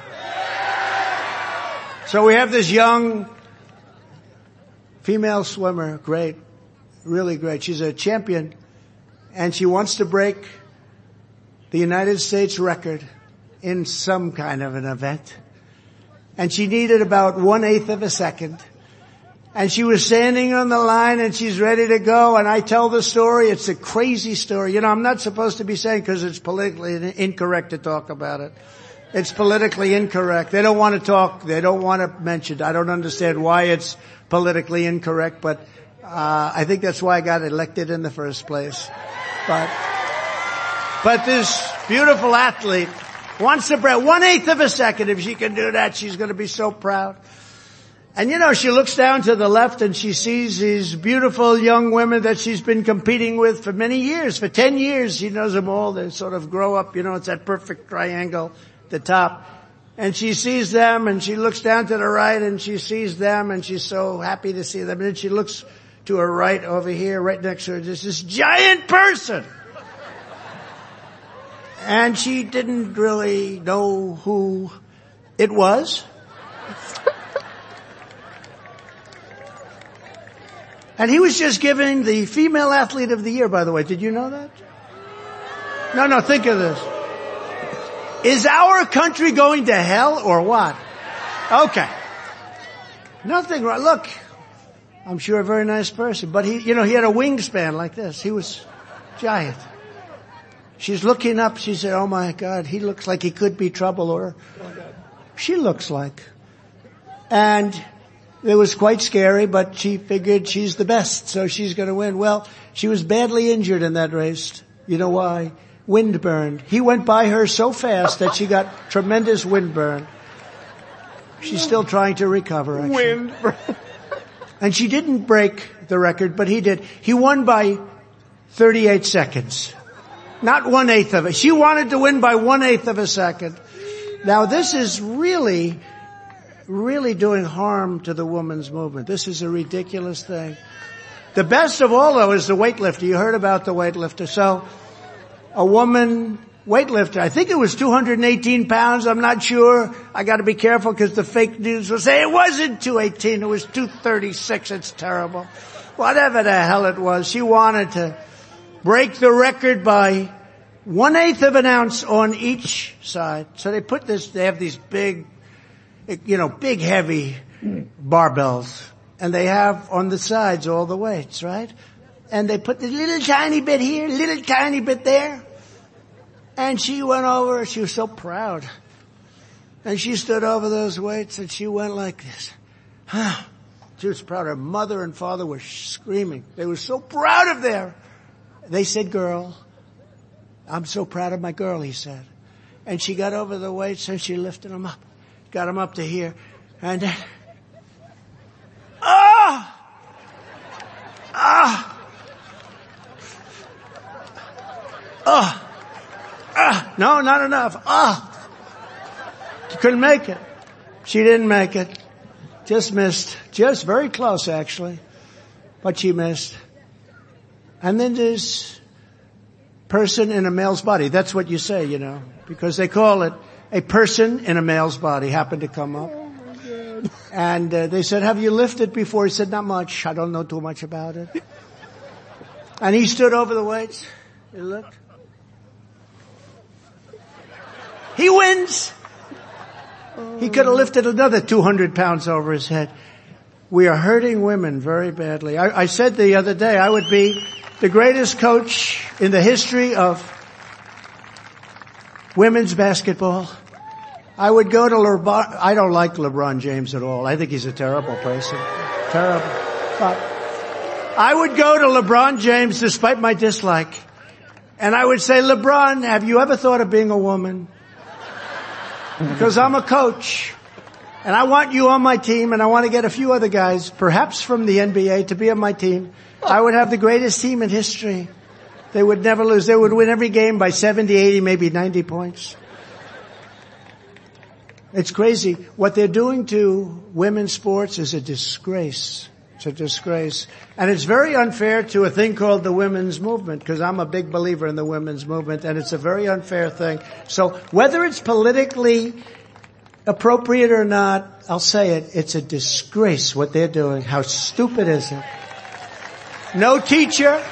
So we have this young female swimmer, great, really great. She's a champion and she wants to break the United States record in some kind of an event and she needed about one eighth of a second. And she was standing on the line and she's ready to go and I tell the story. It's a crazy story. You know, I'm not supposed to be saying because it's politically incorrect to talk about it. It's politically incorrect. They don't want to talk. They don't want to mention. I don't understand why it's politically incorrect, but uh, I think that's why I got elected in the first place. But but this beautiful athlete wants to break one eighth of a second. If she can do that, she's going to be so proud. And you know, she looks down to the left and she sees these beautiful young women that she's been competing with for many years. For 10 years, she knows them all. They sort of grow up, you know, it's that perfect triangle, the top. And she sees them and she looks down to the right and she sees them and she's so happy to see them. And then she looks to her right over here, right next to her, there's this giant person and she didn't really know who it was. And he was just given the female athlete of the year, by the way. Did you know that? No, no, think of this. Is our country going to hell or what? Okay. Nothing wrong. Look, I'm sure a very nice person, but he, you know, he had a wingspan like this. He was giant. She's looking up. She said, "Oh my God, he looks like he could be trouble." Or she looks like, and It was quite scary, but she figured she's the best, so she's gonna win. Well, she was badly injured in that race. You know why? Wind burned. He went by her so fast that she got tremendous wind burn. She's still trying to recover. Actually. Wind burn. And she didn't break the record, but he did. He won by 38 seconds. Not one eighth of it. She wanted to win by one eighth of a second. Now this is really, really doing harm to the women's movement. This is a ridiculous thing. The best of all though is the weightlifter. You heard about the weightlifter. So a woman weightlifter, I think it was 218 pounds, I'm not sure. I gotta be careful because the fake news will say it wasn't 218, it was 236, it's terrible. Whatever the hell it was, she wanted to break the record by one eighth of an ounce on each side. So they put this, they have these big, you know, big heavy barbells and they have on the sides all the weights, right? And they put this little tiny bit here, little tiny bit there. And she went over, she was so proud. And she stood over those weights and she went like this. She was proud. Her mother and father were screaming. They were so proud of their, they said girl. I'm so proud of my girl, he said. And she got over the weights and she lifted them up. Got them up to here. And ah! Ah! Ah! Ah, no, not enough. Ah. She couldn't make it. She didn't make it. Just missed. Just very close actually. But she missed. And then this person in a male's body. That's what you say, you know, because they call it a person in a male's body happened to come up. and uh, they said, have you lifted before? He said, not much. I don't know too much about it. and he stood over the weights. He looked. He wins. He could have lifted another 200 pounds over his head. We are hurting women very badly. I, I, said the other day I would be the greatest coach in the history of women's basketball. I would go to LeBron. I don't like LeBron James at all. I think he's a terrible person. Terrible. But I would go to LeBron James despite my dislike. And I would say, LeBron, have you ever thought of being a woman? because I'm a coach. And I want you on my team and I want to get a few other guys, perhaps from the NBA, to be on my team. I would have the greatest team in history. They would never lose. They would win every game by 70, 80, maybe 90 points. It's crazy. What they're doing to women's sports is a disgrace. It's a disgrace. And it's very unfair to a thing called the women's movement, because I'm a big believer in the women's movement, and it's a very unfair thing. So whether it's politically appropriate or not, I'll say it, it's a disgrace what they're doing. How stupid is it? No teacher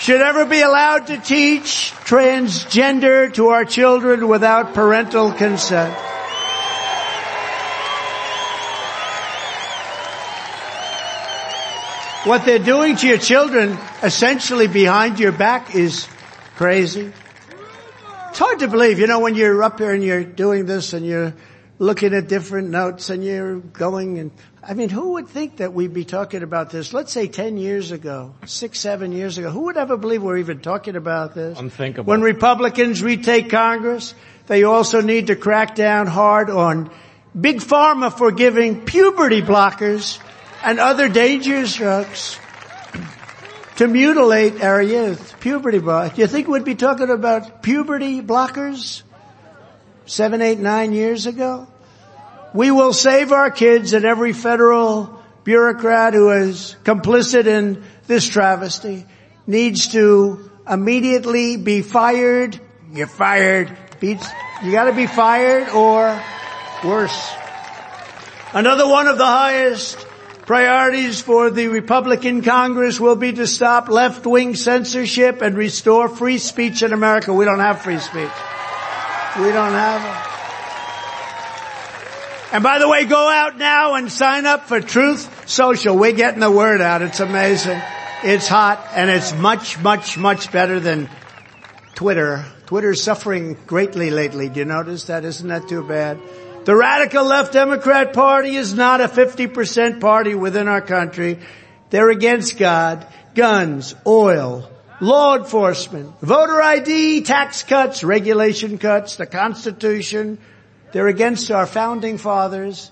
should ever be allowed to teach transgender to our children without parental consent. What they're doing to your children essentially behind your back is crazy. It's hard to believe, you know, when you're up here and you're doing this and you're looking at different notes and you're going and, I mean, who would think that we'd be talking about this? Let's say 10 years ago, six, seven years ago. Who would ever believe we're even talking about this? Unthinkable. When Republicans retake Congress, they also need to crack down hard on big pharma for giving puberty blockers and other dangerous drugs to mutilate our youth. Puberty blockers. Do you think we'd be talking about puberty blockers seven, eight, nine years ago? We will save our kids and every federal bureaucrat who is complicit in this travesty needs to immediately be fired. You're fired. You gotta be fired or worse. Another one of the highest Priorities for the Republican Congress will be to stop left-wing censorship and restore free speech in America. We don't have free speech. We don't have it. And by the way, go out now and sign up for Truth Social. We're getting the word out. It's amazing. It's hot and it's much, much, much better than Twitter. Twitter's suffering greatly lately. Do you notice that? Isn't that too bad? The radical left Democrat party is not a 50% party within our country. They're against God, guns, oil, law enforcement, voter ID, tax cuts, regulation cuts, the Constitution. They're against our founding fathers.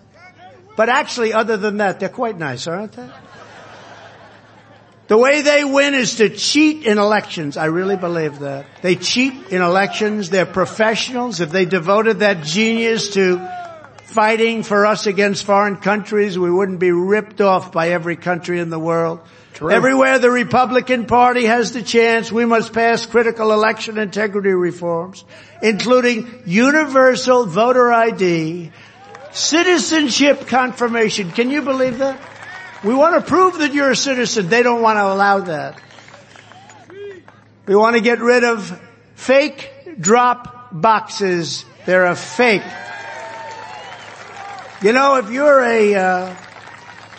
But actually, other than that, they're quite nice, aren't they? The way they win is to cheat in elections. I really believe that. They cheat in elections. They're professionals. If they devoted that genius to fighting for us against foreign countries, we wouldn't be ripped off by every country in the world. True. Everywhere the Republican Party has the chance, we must pass critical election integrity reforms, including universal voter ID, citizenship confirmation. Can you believe that? We want to prove that you're a citizen. They don't want to allow that. We want to get rid of fake drop boxes. They're a fake. You know, if you're a uh,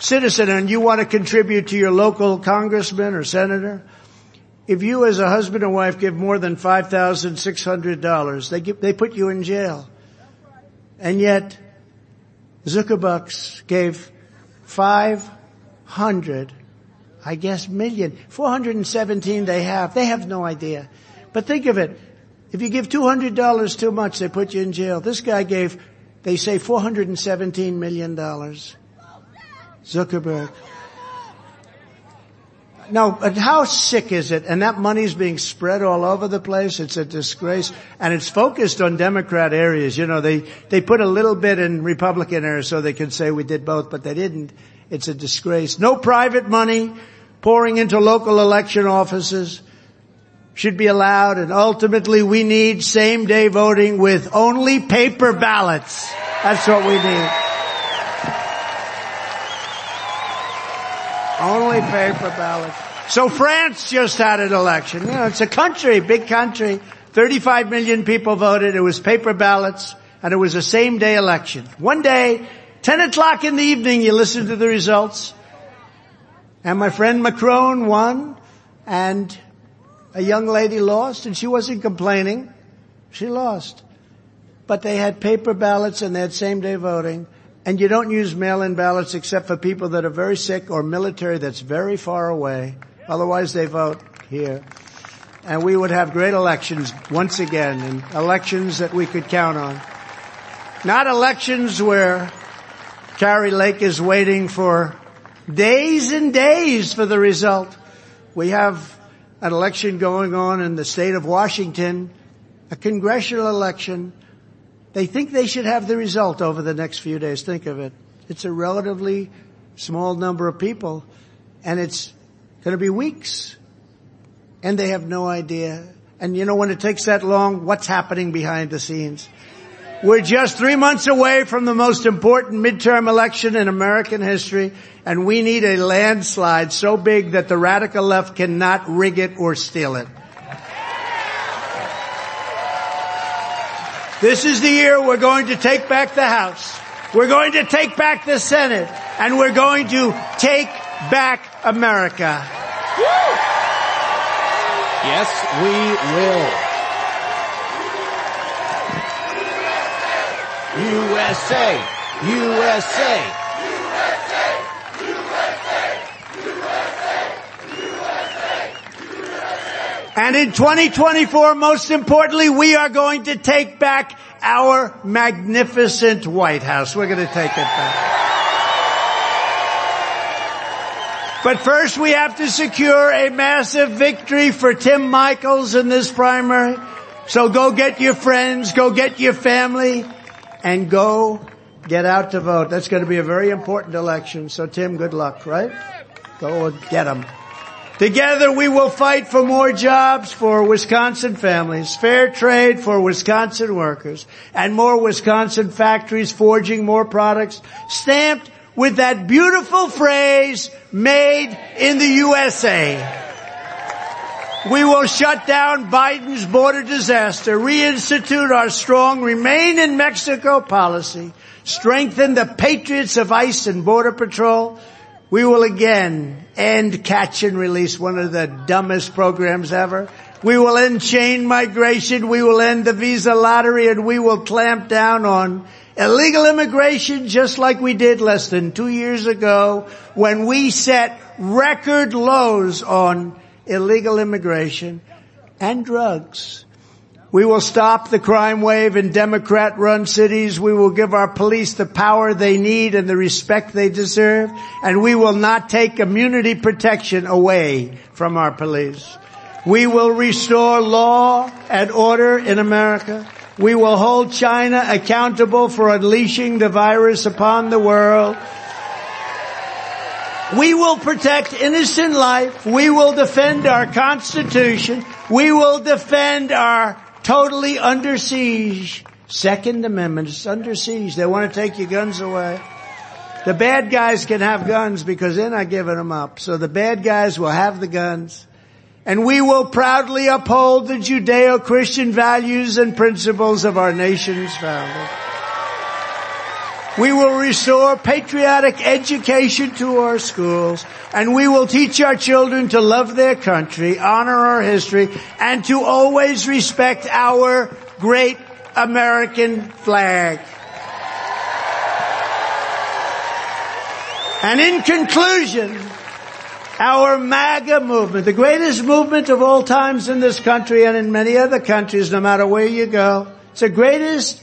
citizen and you want to contribute to your local congressman or senator, if you as a husband and wife give more than $5,600, they give, they put you in jail. And yet, Zuckerbucks gave five hundred, I guess million, 417 they have. They have no idea. But think of it. If you give $200 too much, they put you in jail. This guy gave, they say $417 million. Zuckerberg. No, but how sick is it? And that money's being spread all over the place. It's a disgrace. And it's focused on Democrat areas. You know, they, they put a little bit in Republican areas so they could say we did both, but they didn't. It's a disgrace. No private money pouring into local election offices should be allowed and ultimately we need same day voting with only paper ballots. That's what we need. Only paper ballots. So France just had an election. You know, it's a country, big country. 35 million people voted. It was paper ballots and it was a same day election. One day, 10 o'clock in the evening, you listen to the results. And my friend Macron won and a young lady lost and she wasn't complaining. She lost. But they had paper ballots and they had same day voting. And you don't use mail-in ballots except for people that are very sick or military that's very far away. Otherwise they vote here. And we would have great elections once again and elections that we could count on. Not elections where Kari Lake is waiting for days and days for the result. We have an election going on in the state of Washington, a congressional election. They think they should have the result over the next few days. Think of it. It's a relatively small number of people and it's going to be weeks and they have no idea. And you know when it takes that long, what's happening behind the scenes? We're just three months away from the most important midterm election in American history, and we need a landslide so big that the radical left cannot rig it or steal it. This is the year we're going to take back the House. We're going to take back the Senate, and we're going to take back America. Yes, we will. USA, USA. And in 2024, most importantly, we are going to take back our magnificent White House. We're going to take it back. But first we have to secure a massive victory for Tim Michels in this primary. So go get your friends, go get your family, and go get out to vote. That's going to be a very important election. So Tim, good luck, right? Go get them. Together we will fight for more jobs for Wisconsin families, fair trade for Wisconsin workers, and more Wisconsin factories forging more products stamped with that beautiful phrase, made in the USA. We will shut down Biden's border disaster, reinstitute our strong remain in Mexico policy, strengthen the patriots of ICE and Border Patrol. We will again end catch and release, one of the dumbest programs ever. We will end chain migration. We will end the visa lottery and we will clamp down on illegal immigration just like we did less than two years ago when we set record lows on illegal immigration and drugs. We will stop the crime wave in Democrat run cities. We will give our police the power they need and the respect they deserve. And we will not take immunity protection away from our police. We will restore law and order in America. We will hold China accountable for unleashing the virus upon the world. We will protect innocent life. We will defend our Constitution. We will defend our totally under siege. Second Amendment is under siege. They want to take your guns away. The bad guys can have guns because they're not giving them up. So the bad guys will have the guns. And we will proudly uphold the Judeo-Christian values and principles of our nation's founder. We will restore patriotic education to our schools and we will teach our children to love their country, honor our history, and to always respect our great American flag. And in conclusion, our MAGA movement, the greatest movement of all times in this country and in many other countries, no matter where you go, it's the greatest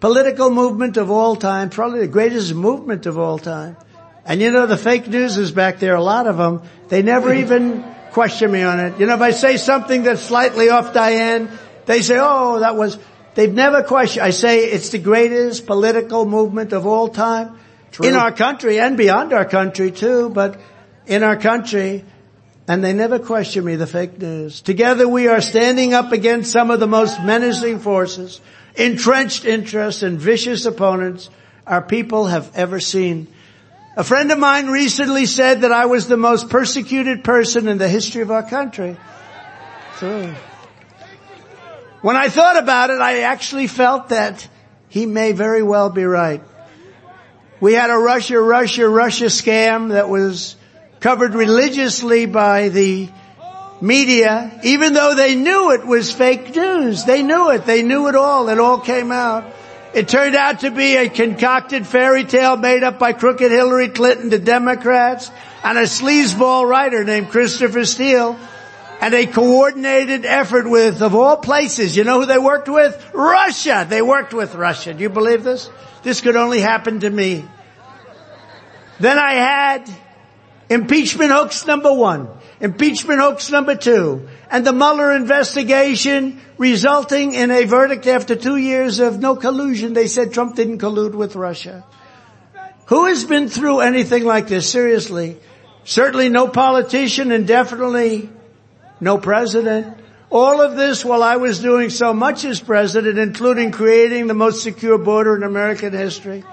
political movement of all time, probably the greatest movement of all time. And you know, the fake news is back there, a lot of them. They never even question me on it. You know, if I say something that's slightly off Diane, they say, oh, that was, they've never questioned. I say it's the greatest political movement of all time. True. In our country and beyond our country too, but in our country, and they never question me, the fake news. Together we are standing up against some of the most menacing forces entrenched interests and vicious opponents our people have ever seen. A friend of mine recently said that I was the most persecuted person in the history of our country. So, when I thought about it, I actually felt that he may very well be right. We had a Russia, Russia, Russia scam that was covered religiously by the media, even though they knew it was fake news. They knew it. They knew it all. It all came out. It turned out to be a concocted fairy tale made up by crooked Hillary Clinton, the Democrats, and a sleazeball writer named Christopher Steele, and a coordinated effort with, of all places, you know who they worked with? Russia! They worked with Russia. Do you believe this? This could only happen to me. Then I had impeachment hoax number one impeachment hoax number two, and the Mueller investigation resulting in a verdict after two years of no collusion. They said Trump didn't collude with Russia. Who has been through anything like this? Seriously. Certainly no politician and definitely no president. All of this while I was doing so much as president, including creating the most secure border in American history.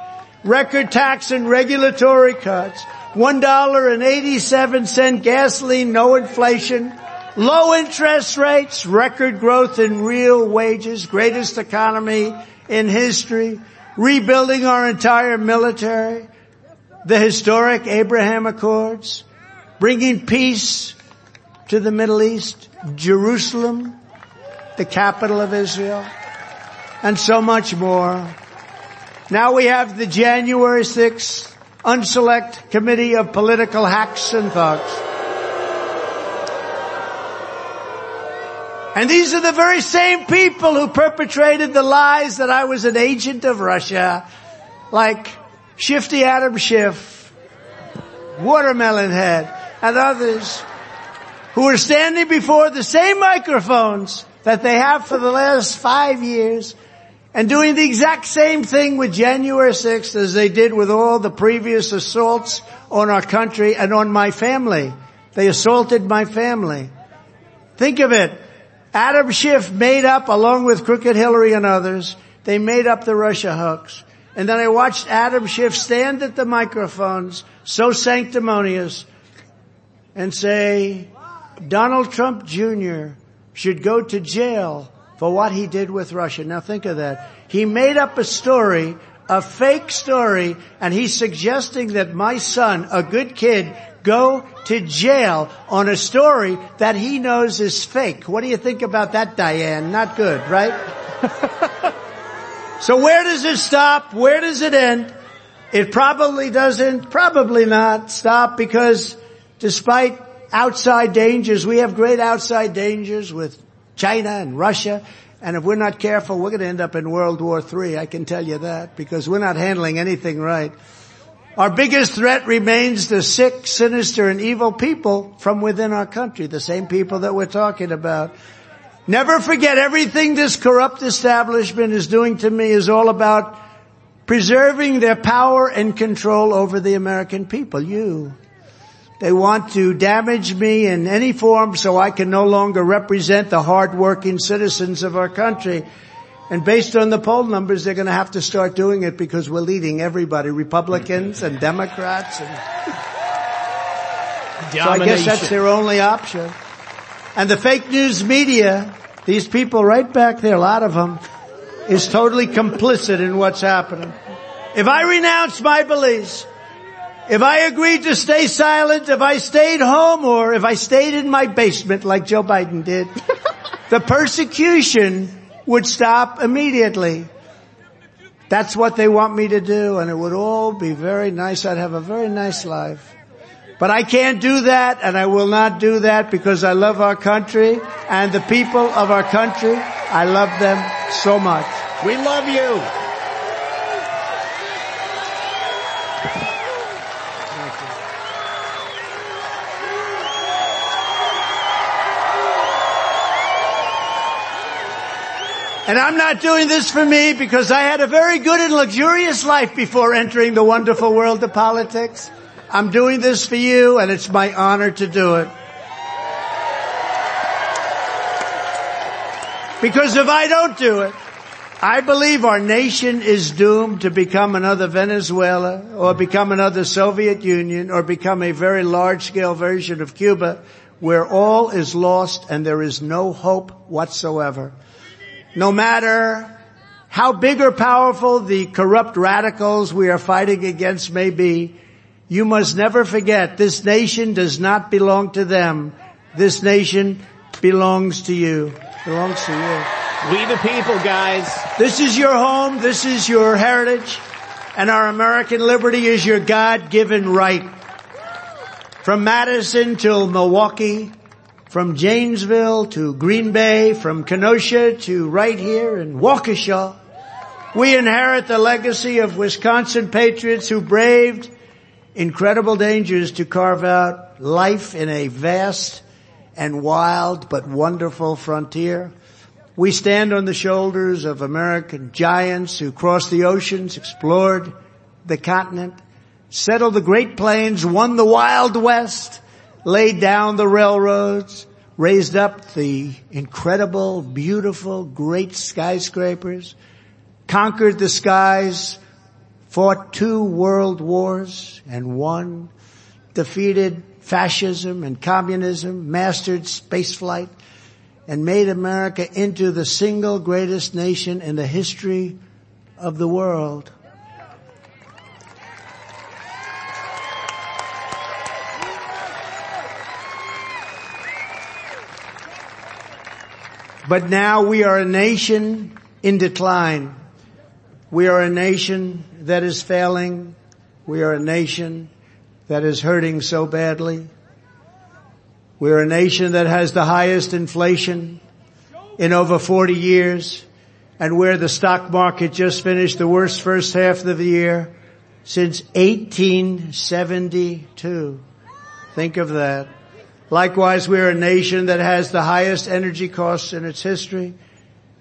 Record tax and regulatory cuts $1.87 gasoline, no inflation, low interest rates, record growth in real wages, greatest economy in history, rebuilding our entire military, the historic Abraham Accords, bringing peace to the Middle East, Jerusalem, the capital of Israel, and so much more. Now we have the January 6th unselect committee of political hacks and thugs. And these are the very same people who perpetrated the lies that I was an agent of Russia, like Shifty Adam Schiff, Watermelon Head, and others who are standing before the same microphones that they have for the last five years and doing the exact same thing with January 6th as they did with all the previous assaults on our country and on my family. They assaulted my family. Think of it. Adam Schiff made up, along with Crooked Hillary and others, they made up the Russia hoax. And then I watched Adam Schiff stand at the microphones, so sanctimonious, and say, Donald Trump Jr. should go to jail for what he did with Russia. Now think of that. He made up a story, a fake story, and he's suggesting that my son, a good kid, go to jail on a story that he knows is fake. What do you think about that, Diane? Not good, right? So where does it stop? Where does it end? It probably doesn't, probably not stop because despite outside dangers, we have great outside dangers with China and Russia. And if we're not careful, we're going to end up in World War III. I can tell you that because we're not handling anything right. Our biggest threat remains the sick, sinister, and evil people from within our country, the same people that we're talking about. Never forget everything this corrupt establishment is doing to me is all about preserving their power and control over the American people, you. They want to damage me in any form so I can no longer represent the hardworking citizens of our country. And based on the poll numbers, they're going to have to start doing it because we're leading everybody, Republicans and Democrats. And so I guess that's their only option. And the fake news media, these people right back there, a lot of them, is totally complicit in what's happening. If I renounce my beliefs, if I agreed to stay silent, if I stayed home, or if I stayed in my basement like Joe Biden did, the persecution would stop immediately. That's what they want me to do, and it would all be very nice. I'd have a very nice life. But I can't do that, and I will not do that because I love our country and the people of our country. I love them so much. We love you. And I'm not doing this for me because I had a very good and luxurious life before entering the wonderful world of politics. I'm doing this for you and it's my honor to do it. Because if I don't do it, I believe our nation is doomed to become another Venezuela or become another Soviet Union or become a very large scale version of Cuba where all is lost and there is no hope whatsoever no matter how big or powerful the corrupt radicals we are fighting against may be, you must never forget this nation does not belong to them. This nation belongs to you. Belongs to you. We the people, guys. This is your home. This is your heritage. And our American liberty is your God-given right. From Madison till Milwaukee, from Janesville to Green Bay, from Kenosha to right here in Waukesha. We inherit the legacy of Wisconsin patriots who braved incredible dangers to carve out life in a vast and wild but wonderful frontier. We stand on the shoulders of American giants who crossed the oceans, explored the continent, settled the Great Plains, won the Wild West, laid down the railroads, raised up the incredible, beautiful, great skyscrapers, conquered the skies, fought two world wars and won, defeated fascism and communism, mastered spaceflight, and made America into the single greatest nation in the history of the world. But now we are a nation in decline. We are a nation that is failing. We are a nation that is hurting so badly. We are a nation that has the highest inflation in over 40 years and where the stock market just finished the worst first half of the year since 1872. Think of that. Likewise, we are a nation that has the highest energy costs in its history.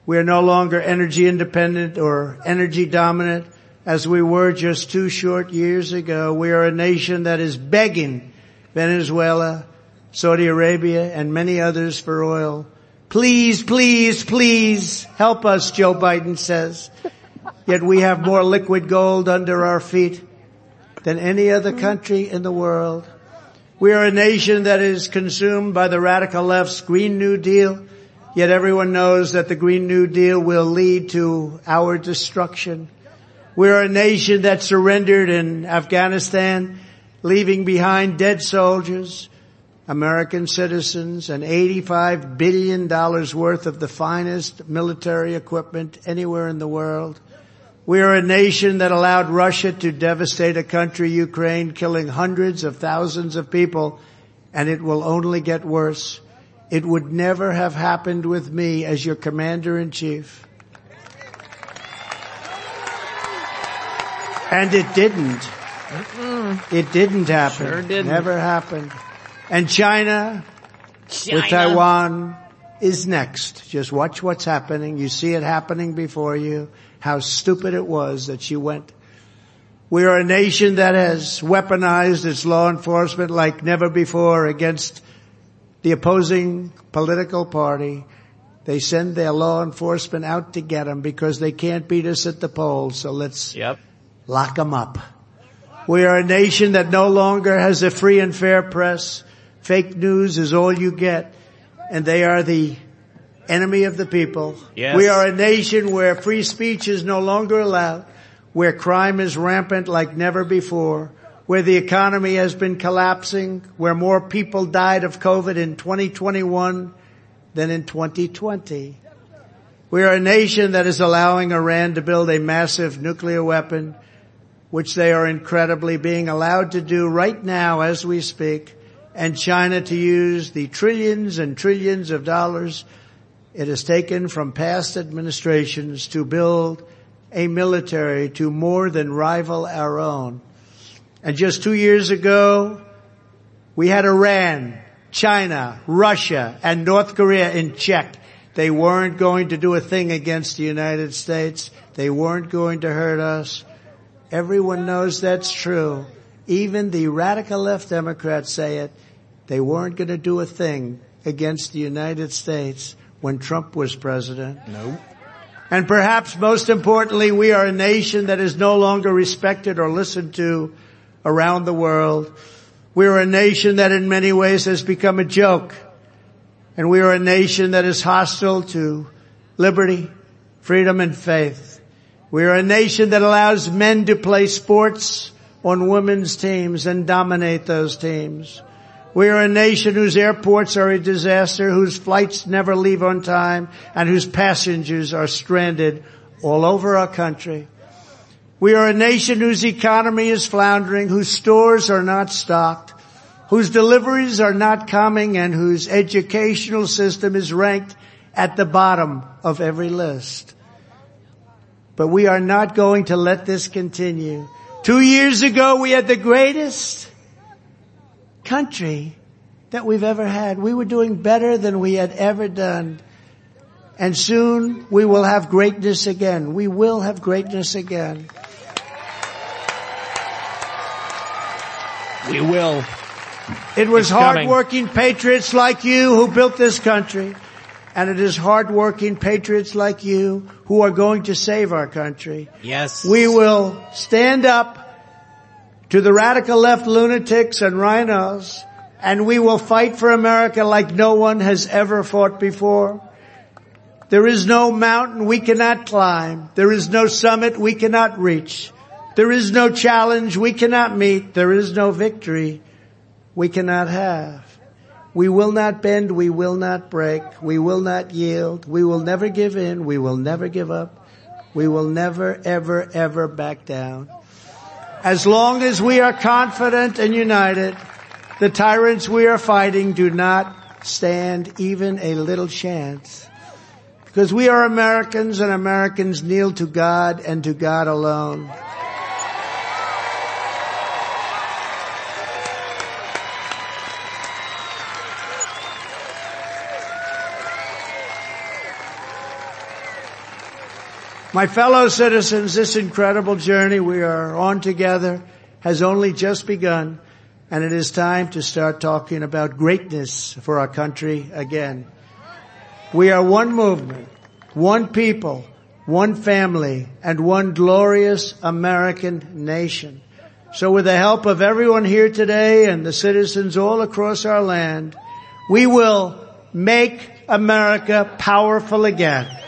We are no longer energy independent or energy dominant as we were just two short years ago. We are a nation that is begging Venezuela, Saudi Arabia, and many others for oil. Please, please, please help us, Joe Biden says. Yet we have more liquid gold under our feet than any other country in the world. We are a nation that is consumed by the radical left's Green New Deal, yet everyone knows that the Green New Deal will lead to our destruction. We are a nation that surrendered in Afghanistan, leaving behind dead soldiers, American citizens, and $85 billion worth of the finest military equipment anywhere in the world. We are a nation that allowed Russia to devastate a country, Ukraine, killing hundreds of thousands of people, and it will only get worse. It would never have happened with me as your commander in chief. And it didn't. Mm-mm. It didn't happen. Sure didn't. Never happened. And China, China, with Taiwan is next. Just watch what's happening. You see it happening before you. How stupid it was that she went. We are a nation that has weaponized its law enforcement like never before against the opposing political party. They send their law enforcement out to get them because they can't beat us at the polls. So let's yep. lock them up. We are a nation that no longer has a free and fair press. Fake news is all you get. And they are the enemy of the people. Yes. We are a nation where free speech is no longer allowed, where crime is rampant like never before, where the economy has been collapsing, where more people died of COVID in 2021 than in 2020. We are a nation that is allowing Iran to build a massive nuclear weapon which they are incredibly being allowed to do right now as we speak, and China to use the trillions and trillions of dollars it has taken from past administrations to build a military to more than rival our own. And just two years ago, we had Iran, China, Russia, and North Korea in check. They weren't going to do a thing against the United States. They weren't going to hurt us. Everyone knows that's true. Even the radical left Democrats say it. They weren't going to do a thing against the United States when Trump was president. No. And perhaps most importantly, we are a nation that is no longer respected or listened to around the world. We are a nation that in many ways has become a joke. And we are a nation that is hostile to liberty, freedom, and faith. We are a nation that allows men to play sports on women's teams and dominate those teams. We are a nation whose airports are a disaster, whose flights never leave on time, and whose passengers are stranded all over our country. We are a nation whose economy is floundering, whose stores are not stocked, whose deliveries are not coming, and whose educational system is ranked at the bottom of every list. But we are not going to let this continue. Two years ago we had the greatest country that we've ever had. We were doing better than we had ever done. And soon we will have greatness again. We will have greatness again. We will. It was hardworking patriots like you who built this country. And it is hardworking patriots like you who are going to save our country. Yes. We will stand up to the radical left lunatics and RINOs and we will fight for America like no one has ever fought before. There is no mountain we cannot climb. There is no summit we cannot reach. There is no challenge we cannot meet. There is no victory we cannot have. We will not bend. We will not break. We will not yield. We will never give in. We will never give up. We will never, ever, ever back down. As long as we are confident and united, the tyrants we are fighting do not stand even a little chance. Because we are Americans and Americans kneel to God and to God alone. My fellow citizens, this incredible journey we are on together has only just begun and it is time to start talking about greatness for our country again. We are one movement, one people, one family, and one glorious American nation. So with the help of everyone here today and the citizens all across our land, we will make America powerful again.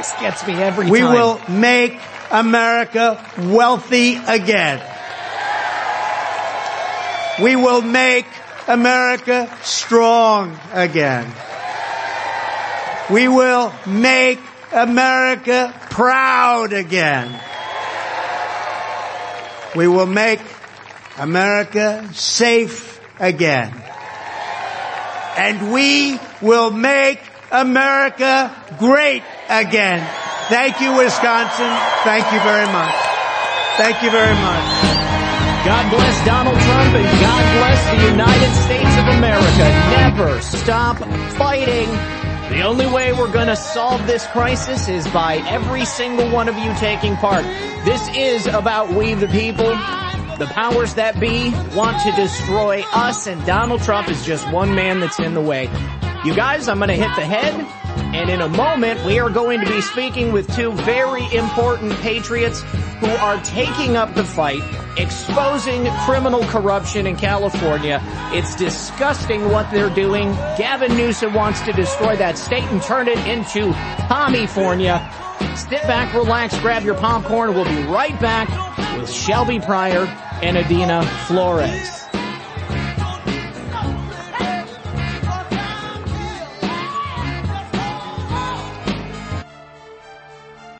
This gets me every we time. We will make America wealthy again. We will make America strong again. We will make America proud again. We will make America safe again. And we will make America great again. Thank you, Wisconsin. Thank you very much. Thank you very much. God bless Donald Trump and God bless the United States of America. Never stop fighting. The only way we're gonna solve this crisis is by every single one of you taking part. This is about we the people. The powers that be want to destroy us and Donald Trump is just one man that's in the way. You guys, I'm gonna hit the head and in a moment we are going to be speaking with two very important patriots who are taking up the fight, exposing criminal corruption in California. It's disgusting what they're doing. Gavin Newsom wants to destroy that state and turn it into Commiefornia. Sit back, relax, grab your popcorn. We'll be right back with Shelby Pryor and Adina Flores.